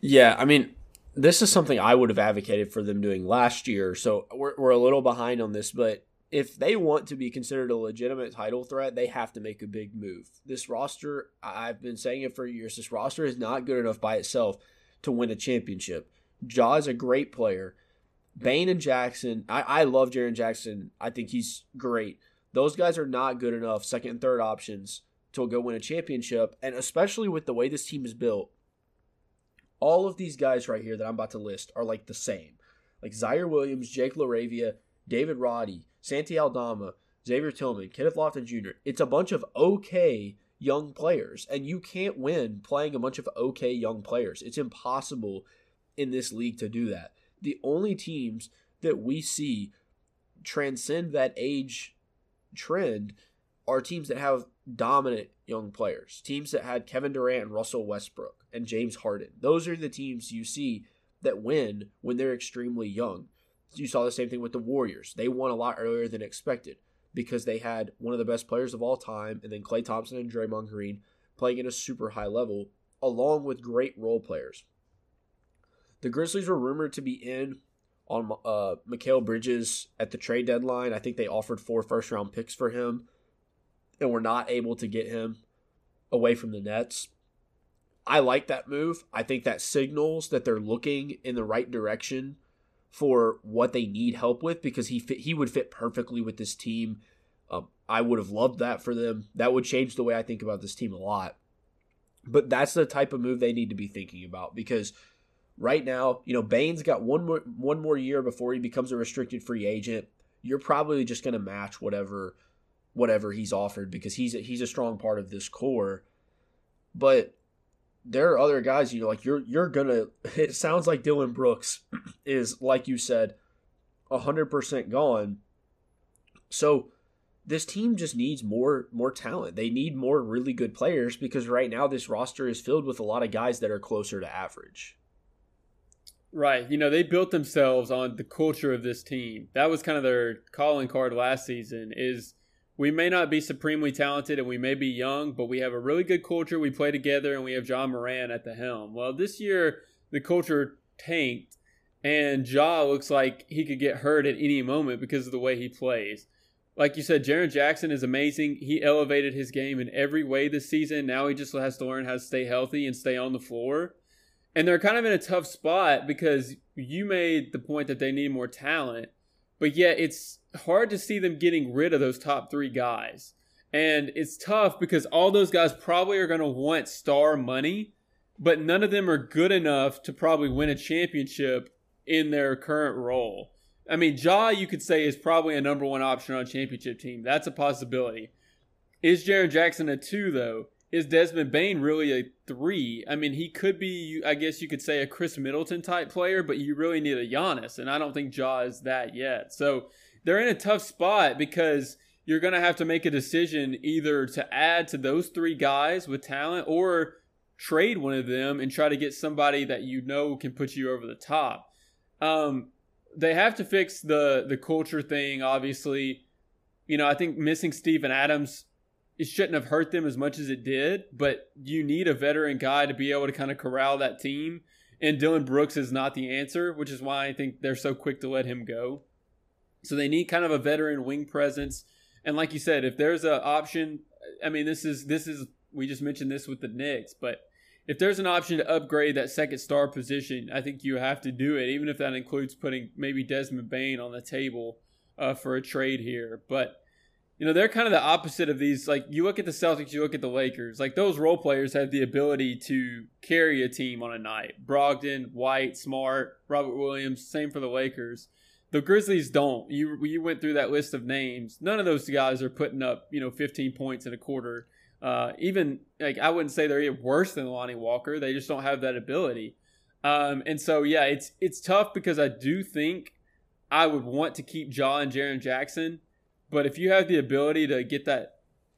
Yeah, I mean, this is something I would have advocated for them doing last year. So we're, we're a little behind on this, but if they want to be considered a legitimate title threat, they have to make a big move. This roster, I've been saying it for years, this roster is not good enough by itself to win a championship. Ja is a great player. Bane and Jackson, I, I love Jaren Jackson. I think he's great. Those guys are not good enough, second and third options, to go win a championship. And especially with the way this team is built, all of these guys right here that I'm about to list are like the same. Like Ziaire Williams, Jake LaRavia, David Roddy, Santi Aldama, Xavier Tillman, Kenneth Lofton Jr. It's a bunch of okay young players, and you can't win playing a bunch of okay young players. It's impossible in this league to do that. The only teams that we see transcend that age trend are teams that have dominant young players, teams that had Kevin Durant and Russell Westbrook and James Harden. Those are the teams you see that win when they're extremely young. You saw the same thing with the Warriors. They won a lot earlier than expected because they had one of the best players of all time, and then Klay Thompson and Draymond Green playing at a super high level, along with great role players. The Grizzlies were rumored to be in on uh, Mikal Bridges at the trade deadline. I think they offered four first round picks for him, and were not able to get him away from the Nets. I like that move. I think that signals that they're looking in the right direction for what they need help with because he fit, he would fit perfectly with this team. Um, I would have loved that for them. That would change the way I think about this team a lot. But that's the type of move they need to be thinking about because right now, you know, Bane's got one more one more year before he becomes a restricted free agent. You're probably just going to match whatever whatever he's offered because he's a, he's a strong part of this core. But there are other guys, you know, like you're you're gonna. It sounds like Dillon Brooks is like you said, hundred percent gone. So this team just needs more more talent. They need more really good players because right now this roster is filled with a lot of guys that are closer to average. Right. You know, they built themselves on the culture of this team. That was kind of their calling card last season is we may not be supremely talented and we may be young, but we have a really good culture. We play together and we have Ja Morant at the helm. Well, this year the culture tanked and Ja looks like he could get hurt at any moment because of the way he plays. Like you said, Jaren Jackson is amazing. He elevated his game in every way this season. Now he just has to learn how to stay healthy and stay on the floor. And they're kind of in a tough spot because you made the point that they need more talent, but yet it's hard to see them getting rid of those top three guys. And it's tough because all those guys probably are going to want star money. but none of them are good enough to probably win a championship in their current role. I mean, Ja, you could say, is probably a number one option on a championship team. That's a possibility. Is Jaren Jackson a two, though? Is Desmond Bane really a three? I mean, he could be, I guess you could say, a Khris Middleton type player, but you really need a Giannis, and I don't think Ja is that yet. So they're in a tough spot because you're going to have to make a decision either to add to those three guys with talent or trade one of them and try to get somebody that you know can put you over the top. Um, they have to fix the the culture thing. Obviously, you know I think missing Steven Adams it shouldn't have hurt them as much as it did, but you need a veteran guy to be able to kind of corral that team. And Dillon Brooks is not the answer, which is why I think they're so quick to let him go. So they need kind of a veteran wing presence. And like you said, if there's an option, I mean, this is this is we just mentioned this with the Knicks, but if there's an option to upgrade that second star position, I think you have to do it, even if that includes putting maybe Desmond Bane on the table uh, for a trade here. But you know, they're kind of the opposite of these. Like you look at the Celtics, you look at the Lakers. Like those role players have the ability to carry a team on a night. Brogdon, White, Smart, Robert Williams. Same for the Lakers. The Grizzlies don't. You you went through that list of names. None of those guys are putting up you know 15 points in a quarter uh, even like I wouldn't say they're even worse than Lonnie Walker. They just don't have that ability. Um, and so yeah, it's it's tough because I do think I would want to keep Ja and Jaren Jackson, but if you have the ability to get that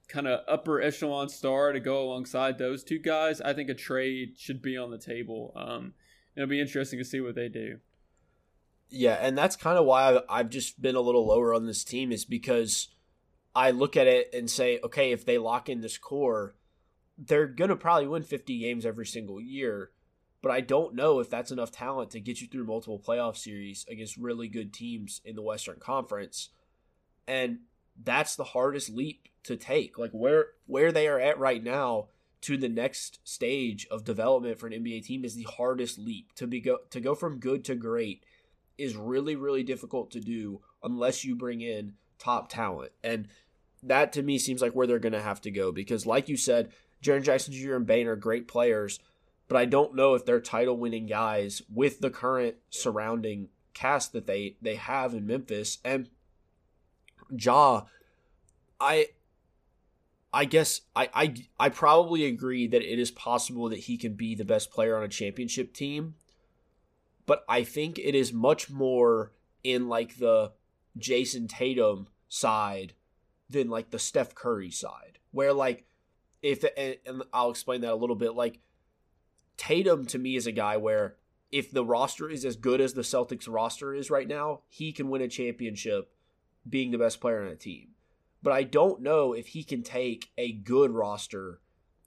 kind of upper echelon star to go alongside those two guys, I think a trade should be on the table. Um, it'll be interesting to see what they do. Yeah, and that's kind of why I've, just been a little lower on this team is because I look at it and say, okay, if they lock in this core, they're going to probably win 50 games every single year. But I don't know if that's enough talent to get you through multiple playoff series against really good teams in the Western Conference. And that's the hardest leap to take. Like where where they are at right now to the next stage of development for an NBA team is the hardest leap. To be go to go from good to great is really really difficult to do unless you bring in top talent. And that to me seems like where they're going to have to go because, like you said, Jaren Jackson Jr. and Bane are great players, but I don't know if they're title winning guys with the current surrounding cast that they they have in Memphis and Ja. I I guess I, I I probably agree that it is possible that he can be the best player on a championship team, but I think it is much more in like the Jayson Tatum side than like the Steph Curry side, where like if and I'll explain that a little bit. Like Tatum to me is a guy where if the roster is as good as the Celtics roster is right now, he can win a championship being the best player on a team. But I don't know if he can take a good roster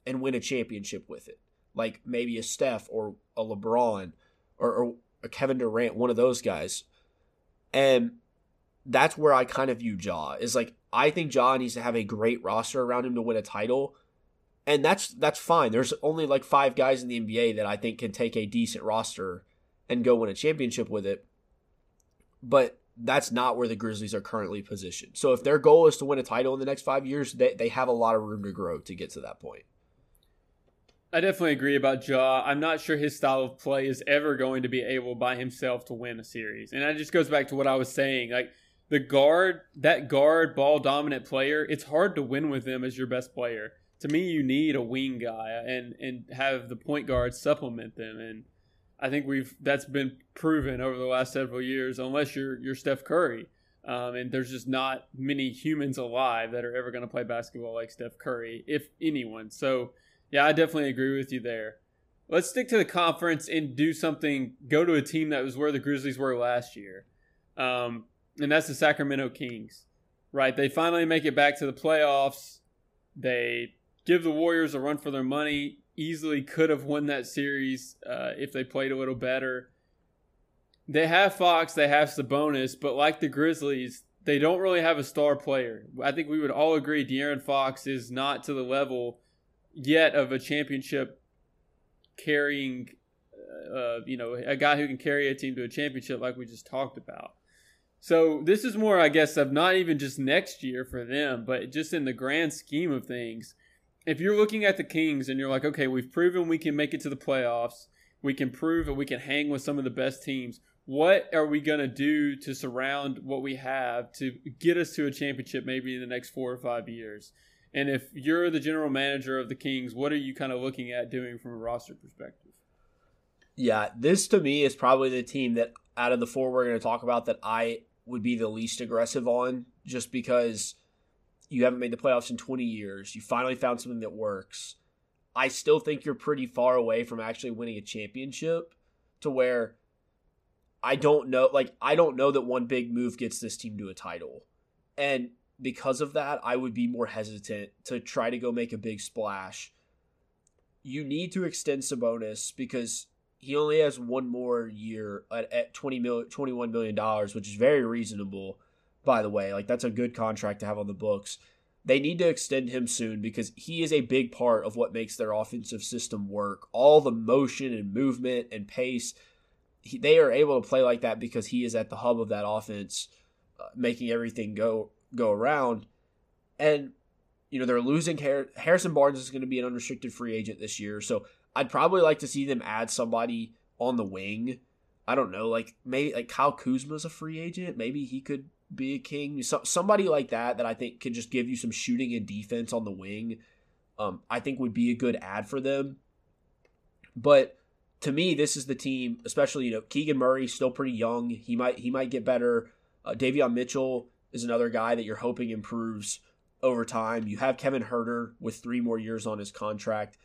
and win a championship with it. Like maybe a Steph or a LeBron or, or a Kevin Durant, one of those guys. And that's where I kind of view Ja is like I think Ja needs to have a great roster around him to win a title. And that's that's fine. There's only like five guys in the NBA that I think can take a decent roster and go win a championship with it. But that's not where the Grizzlies are currently positioned. So if their goal is to win a title in the next five years, they, they have a lot of room to grow to get to that point. I definitely agree about Ja. I'm not sure his style of play is ever going to be able by himself to win a series. And that just goes back to what I was saying. Like the guard, that guard ball dominant player, it's hard to win with them as your best player. To me, you need a wing guy and and have the point guard supplement them. And I think we've that's been proven over the last several years. Unless you're you're Steph Curry, um, and there's just not many humans alive that are ever going to play basketball like Steph Curry, if anyone. So yeah, I definitely agree with you there. Let's stick to the conference and do something. Go to a team that was where the Grizzlies were last year. Um, and that's the Sacramento Kings, right? They finally make it back to the playoffs. They give the Warriors a run for their money. Easily could have won that series uh, if they played a little better. They have Fox, they have Sabonis, but like the Grizzlies, they don't really have a star player. I think we would all agree De'Aaron Fox is not to the level yet of a championship carrying, uh, you know, a guy who can carry a team to a championship like we just talked about. So this is more, I guess, of not even just next year for them, but just in the grand scheme of things. if you're looking at the Kings and you're like, okay, we've proven we can make it to the playoffs, we can prove that we can hang with some of the best teams. What are we going to do to surround what we have to get us to a championship maybe in the next four or five years? And if you're the general manager of the Kings, what are you kind of looking at doing from a roster perspective? Yeah, this to me is probably the team that out of the four we're going to talk about that I would be the least aggressive on just because you haven't made the playoffs in 20 years. You finally found something that works. I still think you're pretty far away from actually winning a championship to where I don't know like I don't know that one big move gets this team to a title. And because of that, I would be more hesitant to try to go make a big splash. You need to extend Sabonis because he only has one more year at, at 20 mil, 21 million dollars, which is very reasonable by the way. Like that's a good contract to have on the books. They need to extend him soon because he is a big part of what makes their offensive system work. All the motion and movement and pace, he, they are able to play like that because he is at the hub of that offense, uh, making everything go go around. And you know they're losing Harrison Barnes is going to be an unrestricted free agent this year, so I'd probably like to see them add somebody on the wing. I don't know, like maybe like Kyle Kuzma's a free agent. Maybe he could be a king. So, somebody like that that I think could just give you some shooting and defense on the wing. Um, I think would be a good ad for them. But to me, this is the team, especially you know Keegan Murray still pretty young. He might he might get better. Uh, Davion Mitchell is another guy that you're hoping improves over time. You have Kevin Huerter with three more years on his contract.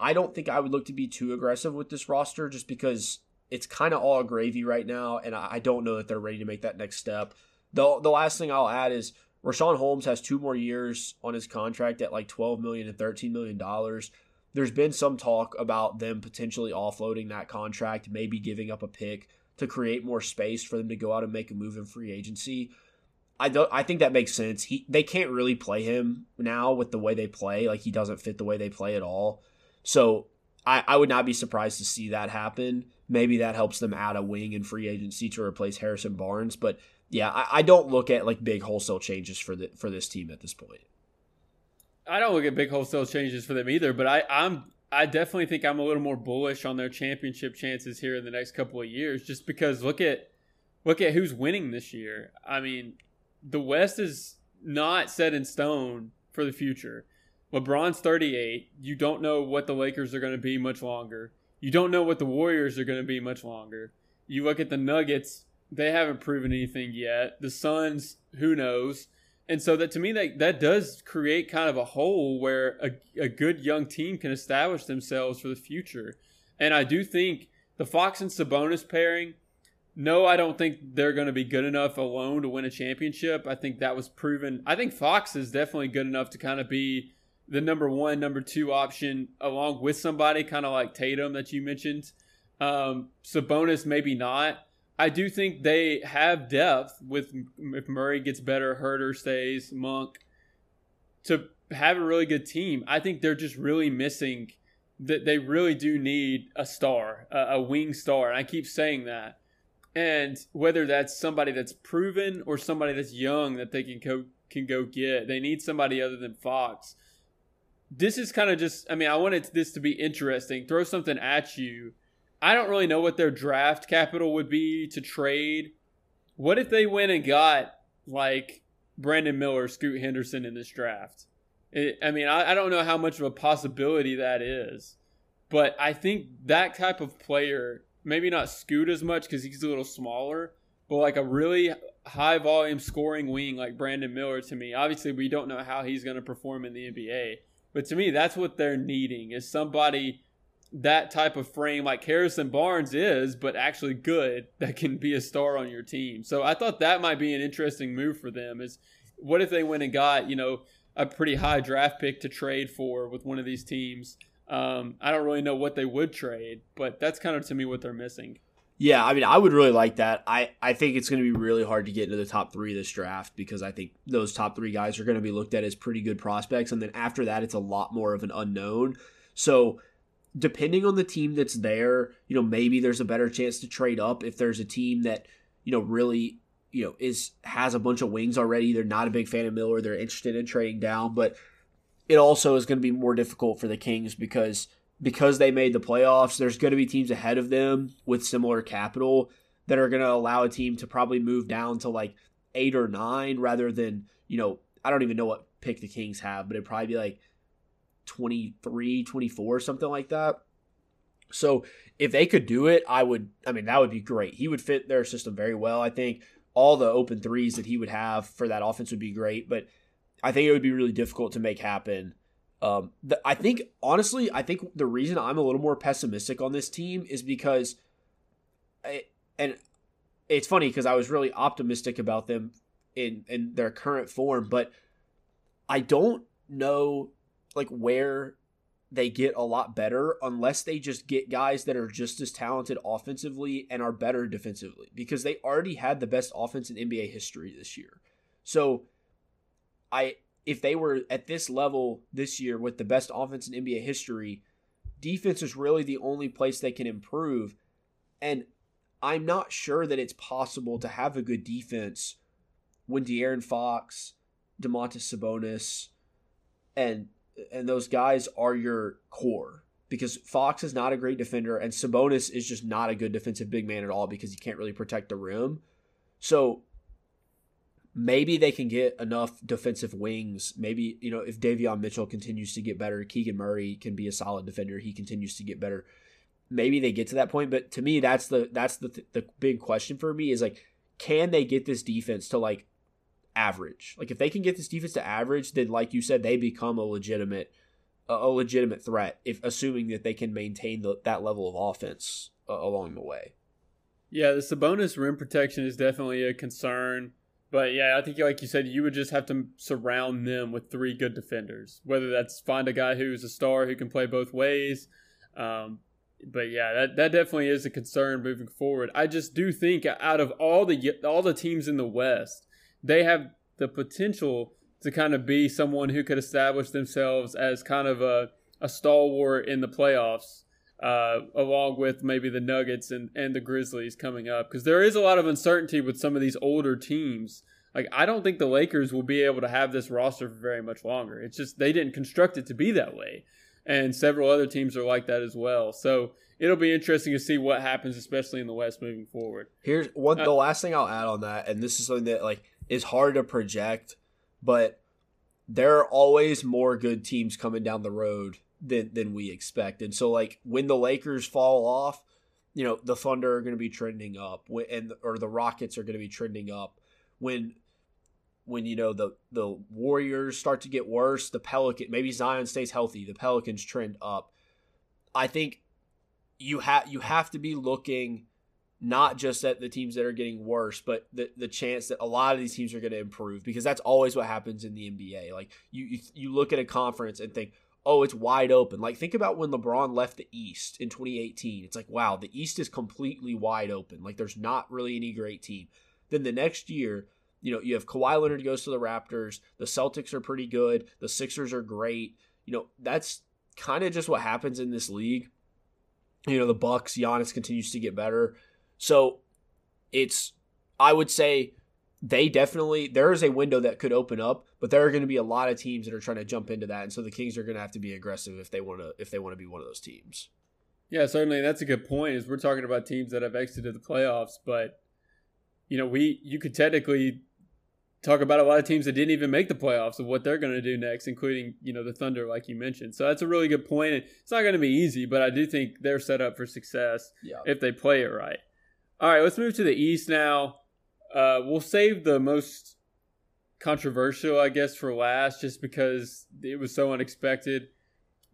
I don't think I would look to be too aggressive with this roster just because it's kind of all gravy right now, and I don't know that they're ready to make that next step. The the last thing I'll add is Richaun Holmes has two more years on his contract at like twelve million and thirteen million dollars. There's been some talk about them potentially offloading that contract, maybe giving up a pick to create more space for them to go out and make a move in free agency. I don't I think that makes sense. He they can't really play him now with the way they play. Like he doesn't fit the way they play at all. So I, I would not be surprised to see that happen. Maybe that helps them add a wing in free agency to replace Harrison Barnes. But yeah, I, I don't look at like big wholesale changes for the for this team at this point. I don't look at big wholesale changes for them either, but I, I'm I definitely think I'm a little more bullish on their championship chances here in the next couple of years, just because look at look at who's winning this year. I mean, the West is not set in stone for the future. LeBron's 38. You don't know what the Lakers are going to be much longer. You don't know what the Warriors are going to be much longer. You look at the Nuggets, they haven't proven anything yet. The Suns, who knows? And so that to me that that does create kind of a hole where a, a good young team can establish themselves for the future. And I do think the Fox and Sabonis pairing, no, I don't think they're going to be good enough alone to win a championship. I think that was proven. I think Fox is definitely good enough to kind of be the number one, number two option along with somebody kind of like Tatum that you mentioned. Um, Sabonis maybe not. I do think they have depth with if Murray gets better, Huerter stays, Monk to have a really good team. I think they're just really missing that they really do need a star, a, a wing star. And I keep saying that. And whether that's somebody that's proven or somebody that's young that they can go can go get, they need somebody other than Fox. This is kind of just I mean, I wanted this to be interesting. Throw something at you I don't really know what their draft capital would be to trade. What if they went and got like Brandon Miller, Scoot Henderson in this draft? It, I mean, I, I don't know how much of a possibility that is, but I think that type of player, maybe not Scoot as much because he's a little smaller, but like a really high volume scoring wing like Brandon Miller to me. Obviously, we don't know how he's going to perform in the NBA, but to me, that's what they're needing is somebody that type of frame like Harrison Barnes is, but actually good that can be a star on your team. So I thought that might be an interesting move for them. Is what if they went and got you know a pretty high draft pick to trade for with one of these teams? Um, I don't really know what they would trade, but that's kind of to me what they're missing. Yeah, I mean, I would really like that. I, I think it's going to be really hard to get into the top three this draft because I think those top three guys are going to be looked at as pretty good prospects. And then after that, it's a lot more of an unknown. So depending on the team that's there, you know, maybe there's a better chance to trade up if there's a team that, you know, really, you know, is has a bunch of wings already. They're not a big fan of Miller. They're interested in trading down, but it also is going to be more difficult for the Kings because because they made the playoffs, there's going to be teams ahead of them with similar capital that are going to allow a team to probably move down to like eight or nine rather than, you know, I don't even know what pick the Kings have, but it'd probably be like 23, 24, something like that. So if they could do it, I would, I mean, that would be great. He would fit their system very well. I think all the open threes that he would have for that offense would be great, but I think it would be really difficult to make happen um, the, I think honestly, I think the reason I'm a little more pessimistic on this team is because, I, and it's funny because I was really optimistic about them in in their current form, but I don't know like where they get a lot better unless they just get guys that are just as talented offensively and are better defensively because they already had the best offense in NBA history this year. So I if they were at this level this year with the best offense in NBA history, defense is really the only place they can improve. And I'm not sure that it's possible to have a good defense when De'Aaron Fox, Domantas Sabonis, and and those guys are your core. Because Fox is not a great defender, and Sabonis is just not a good defensive big man at all because he can't really protect the rim. So maybe they can get enough defensive wings. Maybe, you know, if Davion Mitchell continues to get better, Keegan Murray can be a solid defender. He continues to get better. Maybe they get to that point, but to me that's the that's the the big question for me is like can they get this defense to like average? Like if they can get this defense to average, then like you said they become a legitimate a legitimate threat if assuming that they can maintain the, that level of offense uh, along the way. Yeah, the Sabonis rim protection is definitely a concern. But yeah, I think like you said, you would just have to surround them with three good defenders. Whether that's find a guy who's a star who can play both ways. Um, but yeah, that, that definitely is a concern moving forward. I just do think out of all the all the teams in the West, they have the potential to kind of be someone who could establish themselves as kind of a, a stalwart in the playoffs uh, along with maybe the Nuggets and, and the Grizzlies coming up. Because there is a lot of uncertainty with some of these older teams. Like, I don't think the Lakers will be able to have this roster for very much longer. It's just they didn't construct it to be that way. And several other teams are like that as well. So it'll be interesting to see what happens, especially in the West moving forward. Here's one uh, the last thing I'll add on that, and this is something that like is hard to project, but there are always more good teams coming down the road than than we expected. So like when the Lakers fall off, you know the Thunder are going to be trending up, and or the Rockets are going to be trending up. When when you know the the Warriors start to get worse, the Pelican maybe Zion stays healthy, the Pelicans trend up. I think you have you have to be looking not just at the teams that are getting worse, but the the chance that a lot of these teams are going to improve because that's always what happens in the NBA. Like you, you look at a conference and think, oh, it's wide open. Like, think about when LeBron left the East in 2018. It's like, wow, the East is completely wide open. Like, there's not really any great team. Then the next year, you know, you have Kawhi Leonard goes to the Raptors. The Celtics are pretty good. The Sixers are great. You know, that's kind of just what happens in this league. You know, the Bucks, Giannis continues to get better. So it's, I would say, they definitely there is a window that could open up, but there are going to be a lot of teams that are trying to jump into that, and so the Kings are going to have to be aggressive if they want to if they want to be one of those teams. Yeah, certainly that's a good point. Is we're talking about teams that have exited the playoffs, but you know we you could technically talk about a lot of teams that didn't even make the playoffs of what they're going to do next, including you know the Thunder, like you mentioned. So that's a really good point. It's not going to be easy, but I do think they're set up for success yeah. if they play it right. All right, let's move to the East now. Uh, we'll save the most controversial, I guess, for last, just because it was so unexpected.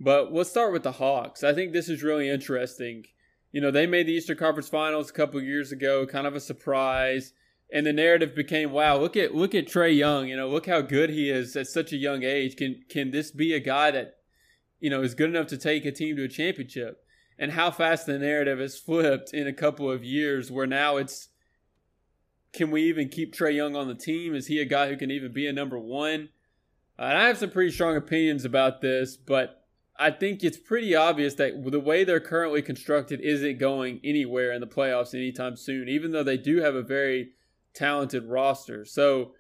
But let's start with the Hawks. I think this is really interesting. You know, they made the Eastern Conference Finals a couple years ago, kind of a surprise, and the narrative became, "Wow, look at look at Trae Young. You know, look how good he is at such a young age. Can can this be a guy that, you know, is good enough to take a team to a championship?" And how fast the narrative has flipped in a couple of years, where now it's can we even keep Trae Young on the team? Is he a guy who can even be a number one? Uh, and I have some pretty strong opinions about this, but I think it's pretty obvious that the way they're currently constructed isn't going anywhere in the playoffs anytime soon, even though they do have a very talented roster. So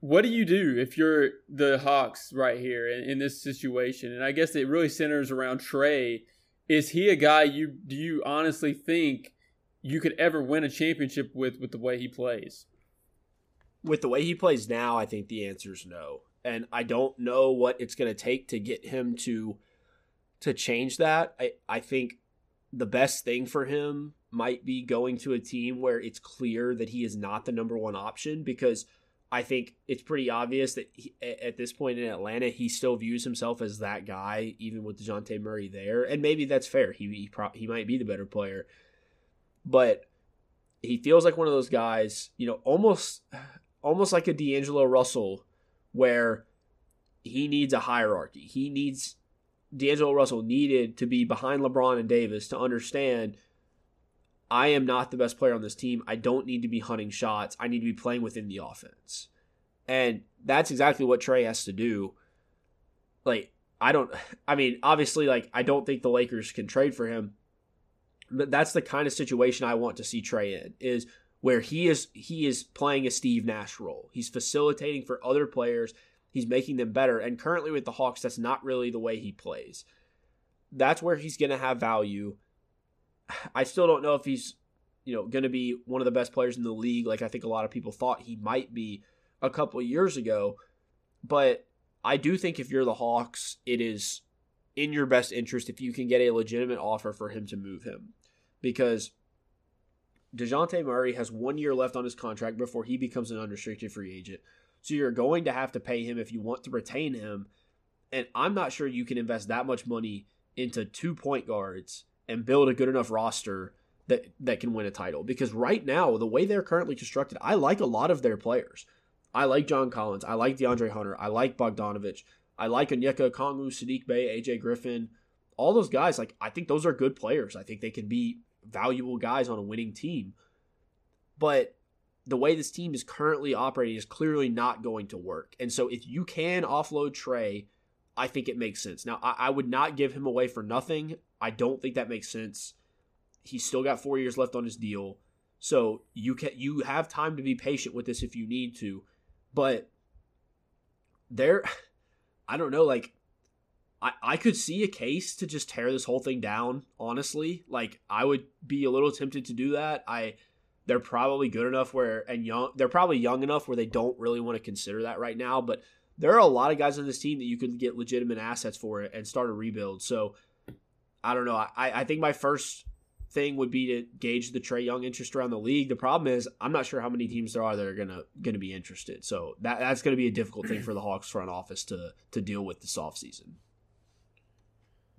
what do you do if you're the Hawks right here in, in this situation? And I guess it really centers around Trae. Is he a guy you do you honestly think you could ever win a championship with with the way he plays? With the way he plays now, I think the answer is no. And I don't know what it's going to take to get him to to change that. I, I think the best thing for him might be going to a team where it's clear that he is not the number one option because I think it's pretty obvious that he, at this point in Atlanta, he still views himself as that guy, even with DeJounte Murray there. And maybe that's fair. He, he, pro- he might be the better player. But he feels like one of those guys, you know, almost almost like a D'Angelo Russell, where he needs a hierarchy. He needs D'Angelo Russell needed to be behind LeBron and Davis to understand I am not the best player on this team. I don't need to be hunting shots. I need to be playing within the offense. And that's exactly what Trae has to do. Like, I don't, I mean, obviously, like, I don't think the Lakers can trade for him, that's the kind of situation I want to see Trae in is where he is, he is playing a Steve Nash role. He's facilitating for other players. He's making them better. And currently with the Hawks, that's not really the way he plays. That's where he's going to have value I still don't know if he's, you know, going to be one of the best players in the league like I think a lot of people thought he might be a couple years ago. But I do think if you're the Hawks, it is in your best interest if you can get a legitimate offer for him to move him. Because DeJounte Murray has one year left on his contract before he becomes an unrestricted free agent. So you're going to have to pay him if you want to retain him. And I'm not sure you can invest that much money into two point guards and build a good enough roster that that can win a title. Because right now, the way they're currently constructed, I like a lot of their players. I like John Collins. I like DeAndre Hunter. I like Bogdanovich. I like Onyeka Okongwu, Saddiq Bey, AJ Griffin. All those guys, like I think those are good players. I think they can be valuable guys on a winning team. But the way this team is currently operating is clearly not going to work. And so if you can offload Trae, I think it makes sense. Now I, I would not give him away for nothing. I don't think that makes sense. He's still got four years left on his deal, so you can you have time to be patient with this if you need to. But there, I don't know. Like, I I could see a case to just tear this whole thing down. Honestly, like I would be a little tempted to do that. I they're probably good enough where and young they're probably young enough where they don't really want to consider that right now but there are a lot of guys on this team that you could get legitimate assets for and start a rebuild so I don't know. I, I think my first thing would be to gauge the Trae Young interest around the league. The problem is I'm not sure how many teams there are that are gonna gonna be interested. So that that's gonna be a difficult thing for the Hawks front office to to deal with this offseason.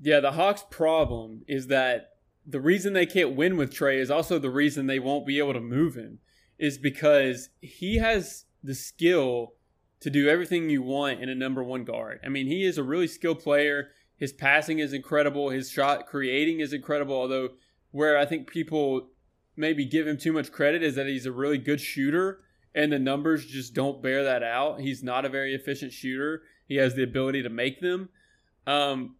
Yeah, the Hawks' problem is that the reason they can't win with Trae is also the reason they won't be able to move him, is because he has the skill to do everything you want in a number one guard. I mean, he is a really skilled player. His passing is incredible. His shot creating is incredible. Although, where I think people maybe give him too much credit is that he's a really good shooter, and the numbers just don't bear that out. He's not a very efficient shooter. He has the ability to make them. Um,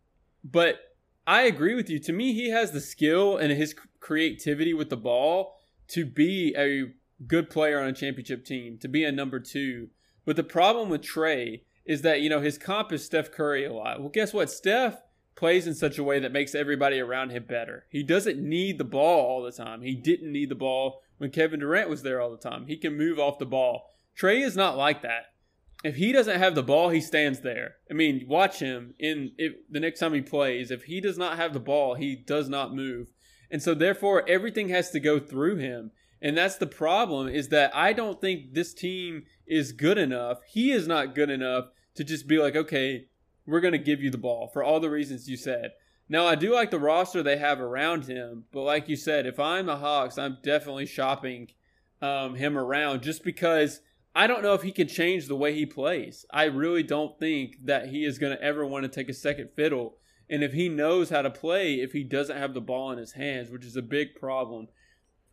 but I agree with you. To me, he has the skill and his creativity with the ball to be a good player on a championship team, to be a number two. But the problem with Trae is that, you know, his comp is Steph Curry a lot. Well, guess what? Steph plays in such a way that makes everybody around him better. He doesn't need the ball all the time. He didn't need the ball when Kevin Durant was there all the time. He can move off the ball. Trae is not like that. If he doesn't have the ball, he stands there. I mean, watch him in if, the next time he plays. If he does not have the ball, he does not move. And so therefore everything has to go through him. And that's the problem is that I don't think this team is good enough. He is not good enough to just be like, okay, we're going to give you the ball for all the reasons you said. Now, I do like the roster they have around him, but like you said, if I'm the Hawks, I'm definitely shopping um, him around just because I don't know if he can change the way he plays. I really don't think that he is going to ever want to take a second fiddle. And if he knows how to play, if he doesn't have the ball in his hands, which is a big problem,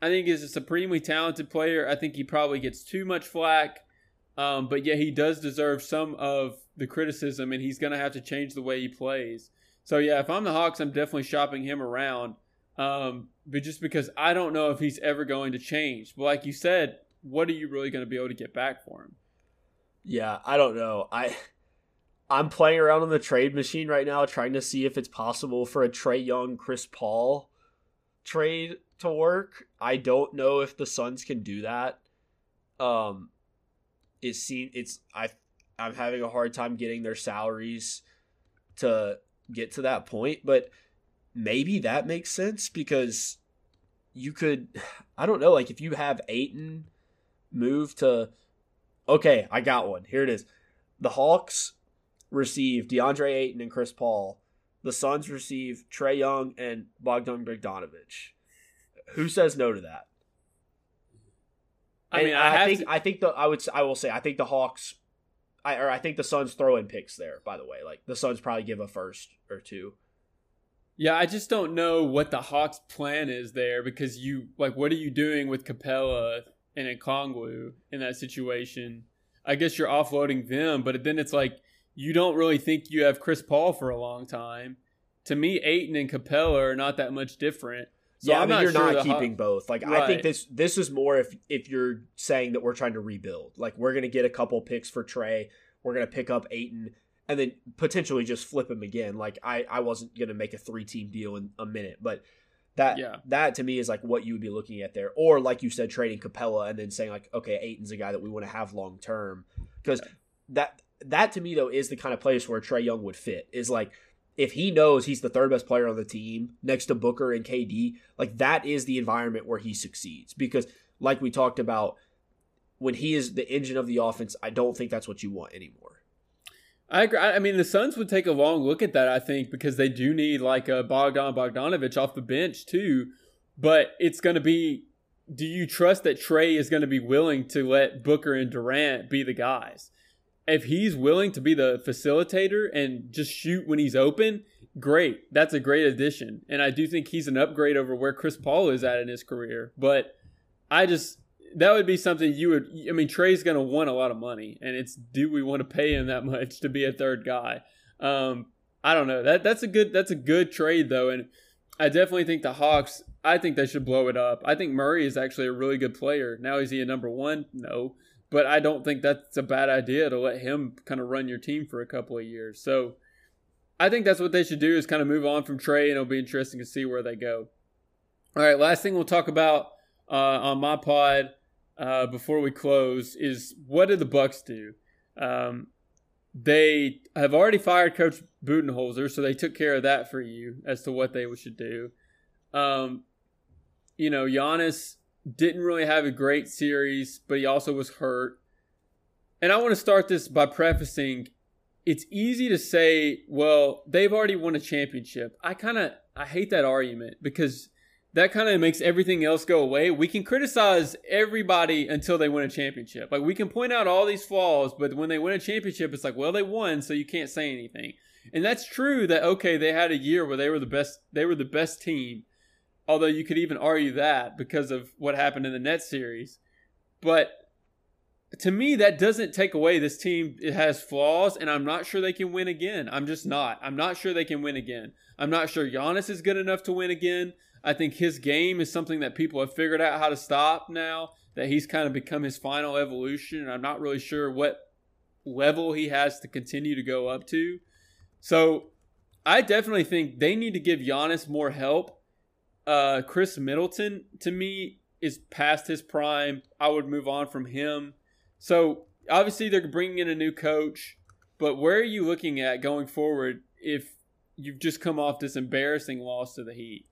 I think he's a supremely talented player. I think he probably gets too much flack. Um, but yeah, he does deserve some of the criticism, and he's going to have to change the way he plays. So yeah, if I'm the Hawks, I'm definitely shopping him around. Um, but just because I don't know if he's ever going to change. But like you said, what are you really going to be able to get back for him? Yeah, I don't know. I I'm playing around on the trade machine right now, trying to see if it's possible for a Trae Young, Chris Paul trade to work. I don't know if the Suns can do that. Um, it seems it's I I'm having a hard time getting their salaries to get to that point, but maybe that makes sense because you could I don't know, like if you have Ayton move to okay, I got one. Here it is. The Hawks receive DeAndre Ayton and Chris Paul. The Suns receive Trae Young and Bogdan Bogdanovich. Who says no to that? I mean, I, I think to... I think the I would I will say I think the Hawks, I or I think the Suns throw in picks there. By the way, like the Suns probably give a first or two. Yeah, I just don't know what the Hawks' plan is there because you like what are you doing with Capela and Okongwu in that situation? I guess you're offloading them, but then it's like you don't really think you have Chris Paul for a long time. To me, Ayton and Capela are not that much different. So yeah, I'm I mean, you're sure not keeping both. Like right. I think this this is more if if you're saying that we're trying to rebuild. Like we're gonna get a couple picks for Trae, we're gonna pick up Ayton, and then potentially just flip him again. Like I I wasn't gonna make a three team deal in a minute, but that yeah. that to me is like what you would be looking at there. Or like you said, trading Capela and then saying like, okay, Ayton's a guy that we want to have long term because yeah. that that to me though is the kind of place where Trae Young would fit. Is like if he knows he's the third best player on the team next to Booker and KD, like that is the environment where he succeeds. Because like we talked about, when he is the engine of the offense, I don't think that's what you want anymore. I agree. I mean, the Suns would take a long look at that, I think, because they do need like a Bogdan Bogdanovich off the bench too. But it's going to be do you trust that Trae is going to be willing to let Booker and Durant be the guys? if he's willing to be the facilitator and just shoot when he's open, great. That's a great addition. And I do think he's an upgrade over where Chris Paul is at in his career. But I just that would be something you would I mean Trae's going to want a lot of money and it's do we want to pay him that much to be a third guy? Um I don't know. That that's a good that's a good trade though and I definitely think the Hawks I think they should blow it up. I think Murray is actually a really good player. Now is he a number 1? No but I don't think that's a bad idea to let him kind of run your team for a couple of years. So I think that's what they should do is kind of move on from Trae, and it'll be interesting to see where they go. All right, last thing we'll talk about uh, on my pod uh, before we close is what did the Bucks do? Um, they have already fired Coach Budenholzer, so they took care of that for you as to what they should do. Um, you know, Giannis didn't really have a great series, but he also was hurt. And I want to start this by prefacing it's easy to say, well, they've already won a championship. I kind of I hate that argument because that kind of makes everything else go away. We can criticize everybody until they win a championship. Like we can point out all these flaws, but when they win a championship, it's like, well, they won, so you can't say anything. And that's true that okay, they had a year where they were the best they were the best team Although you could even argue that because of what happened in the net series. But to me, that doesn't take away this team. It has flaws, and I'm not sure they can win again. I'm just not. I'm not sure they can win again. I'm not sure Giannis is good enough to win again. I think his game is something that people have figured out how to stop now, that he's kind of become his final evolution. And I'm not really sure what level he has to continue to go up to. So I definitely think they need to give Giannis more help uh, Khris Middleton to me is past his prime. I would move on from him. So obviously they're bringing in a new coach, but where are you looking at going forward if you've just come off this embarrassing loss to the Heat?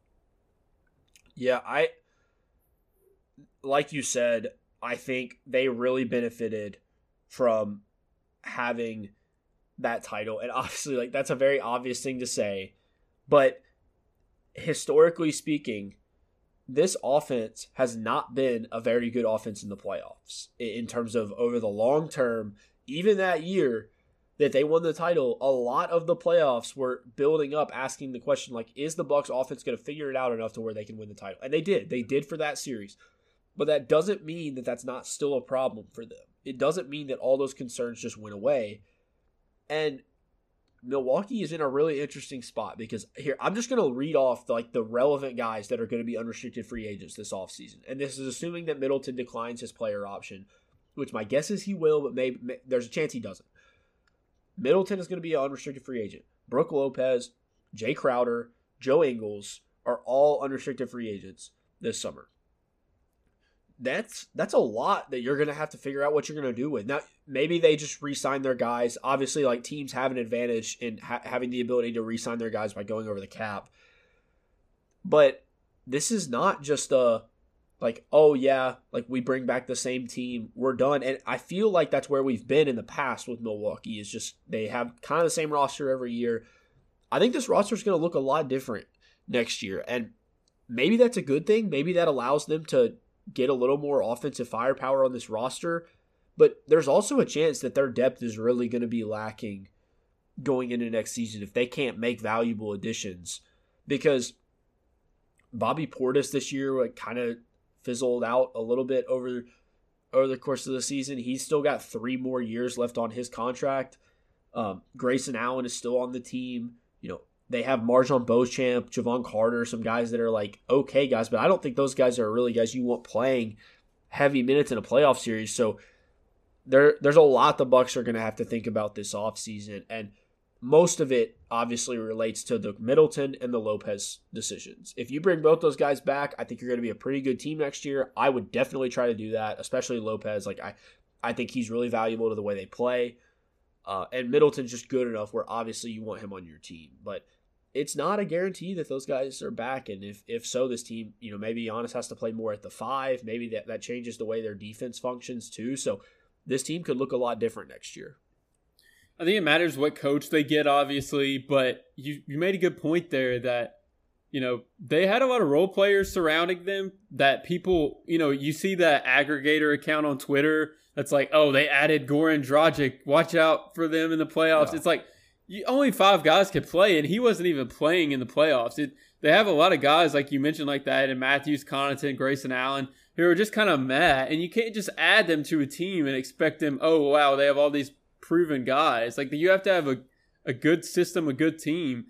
Yeah, I like you said, I think they really benefited from having that title. And obviously like that's a very obvious thing to say, but historically speaking, this offense has not been a very good offense in the playoffs in terms of over the long term. Even that year that they won the title, a lot of the playoffs were building up, asking the question like, is the Bucks offense going to figure it out enough to where they can win the title? And they did. They did for that series. But that doesn't mean that that's not still a problem for them. It doesn't mean that all those concerns just went away. And Milwaukee is in a really interesting spot because here I'm just going to read off the, like the relevant guys that are going to be unrestricted free agents this offseason. And this is assuming that Middleton declines his player option, which my guess is he will, but maybe, may, there's a chance he doesn't. Middleton is going to be an unrestricted free agent. Brook Lopez, Jae Crowder, Joe Ingles are all unrestricted free agents this summer. That's that's a lot that you're going to have to figure out what you're going to do with. Now, maybe they just re-sign their guys. Obviously, like teams have an advantage in ha- having the ability to re-sign their guys by going over the cap. But this is not just a like, oh yeah, like we bring back the same team, we're done. And I feel like that's where we've been in the past with Milwaukee. Is just they have kind of the same roster every year. I think this roster is going to look a lot different next year, and maybe that's a good thing. Maybe that allows them to get a little more offensive firepower on this roster. But there's also a chance that their depth is really going to be lacking going into next season if they can't make valuable additions. Because Bobby Portis this year like, kind of fizzled out a little bit over over the course of the season. He's still got three more years left on his contract. Um, Grayson Allen is still on the team. You know, they have MarJon Beauchamp, Jevon Carter, some guys that are like okay guys, but I don't think those guys are really guys you want playing heavy minutes in a playoff series. So there there's a lot the Bucks are going to have to think about this offseason and most of it obviously relates to the Middleton and the Lopez decisions. If you bring both those guys back, I think you're going to be a pretty good team next year. I would definitely try to do that, especially Lopez. Like I, I think he's really valuable to the way they play. Uh, and Middleton's just good enough where obviously you want him on your team, but it's not a guarantee that those guys are back. And if if so, this team, you know, maybe Giannis has to play more at the five. Maybe that that changes the way their defense functions too. So this team could look a lot different next year. I think it matters what coach they get, obviously, but you you made a good point there that you know they had a lot of role players surrounding them that people you know you see that aggregator account on Twitter that's like oh they added Goran Dragic watch out for them in the playoffs. Yeah. It's like you, only five guys could play and he wasn't even playing in the playoffs. It, they have a lot of guys like you mentioned like that and Matthews, Connaughton, Grayson Allen who are just kind of mad and you can't just add them to a team and expect them oh wow they have all these proven guys. Like you have to have a, a good system, a good team.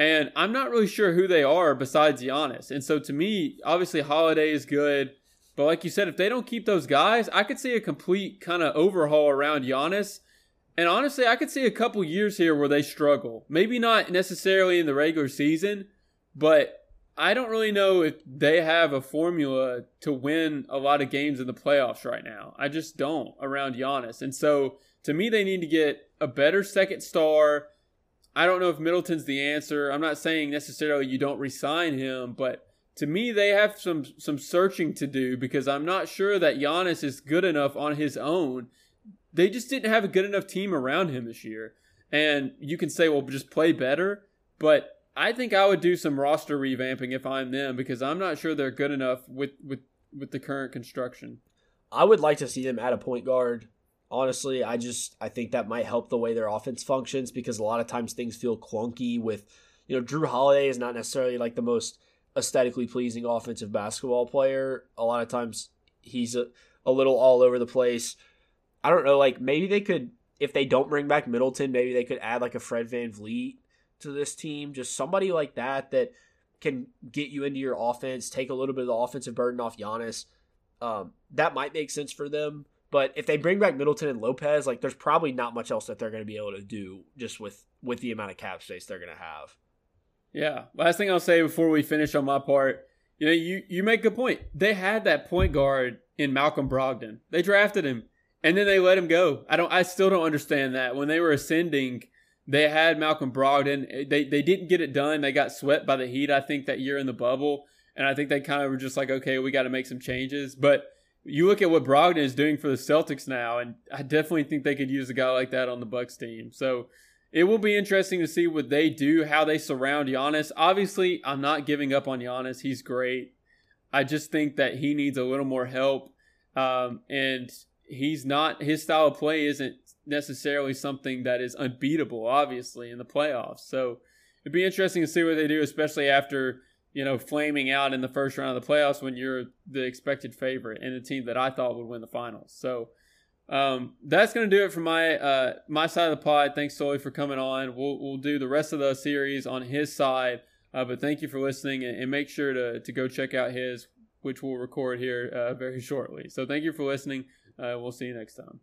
And I'm not really sure who they are besides Giannis. And so to me, obviously Holiday is good. But like you said, if they don't keep those guys, I could see a complete kind of overhaul around Giannis. And honestly, I could see a couple years here where they struggle. Maybe not necessarily in the regular season, but I don't really know if they have a formula to win a lot of games in the playoffs right now. I just don't around Giannis. And so to me, they need to get a better second star. I don't know if Middleton's the answer. I'm not saying necessarily you don't resign him, but to me, they have some some searching to do because I'm not sure that Giannis is good enough on his own. They just didn't have a good enough team around him this year. And you can say, well, just play better, but I think I would do some roster revamping if I'm them because I'm not sure they're good enough with with with the current construction. I would like to see them add a point guard honestly. I just I think that might help the way their offense functions because a lot of times things feel clunky with you know Jrue Holiday is not necessarily like the most aesthetically pleasing offensive basketball player. A lot of times he's a, a little all over the place. I don't know, like maybe they could if they don't bring back Middleton, maybe they could add like a Fred VanVleet to this team, just somebody like that that can get you into your offense, take a little bit of the offensive burden off Giannis. Um, that might make sense for them. But if they bring back Middleton and Lopez, like there's probably not much else that they're going to be able to do just with with the amount of cap space they're going to have. Yeah. Last thing I'll say before we finish on my part, you know, you you make a point. They had that point guard in Malcolm Brogdon. They drafted him and then they let him go. I don't I still don't understand that. When they were ascending, they had Malcolm Brogdon. They they didn't get it done. They got swept by the Heat I think that year in the bubble. And I think they kind of were just like, okay, we got to make some changes. But you look at what Brogdon is doing for the Celtics now, and I definitely think they could use a guy like that on the Bucks team. So it will be interesting to see what they do, how they surround Giannis. Obviously, I'm not giving up on Giannis. He's great. I just think that he needs a little more help. Um, and he's not, his style of play isn't necessarily something that is unbeatable, obviously, in the playoffs. So it'd be interesting to see what they do, especially after you know, flaming out in the first round of the playoffs when you're the expected favorite and the team that I thought would win the finals. So um, that's going to do it for my uh, my side of the pod. Thanks, Sully, for coming on. We'll we'll do the rest of the series on his side. Uh, but thank you for listening, and, and, make sure to to go check out his, which we'll record here uh, very shortly. So thank you for listening. Uh, we'll see you next time.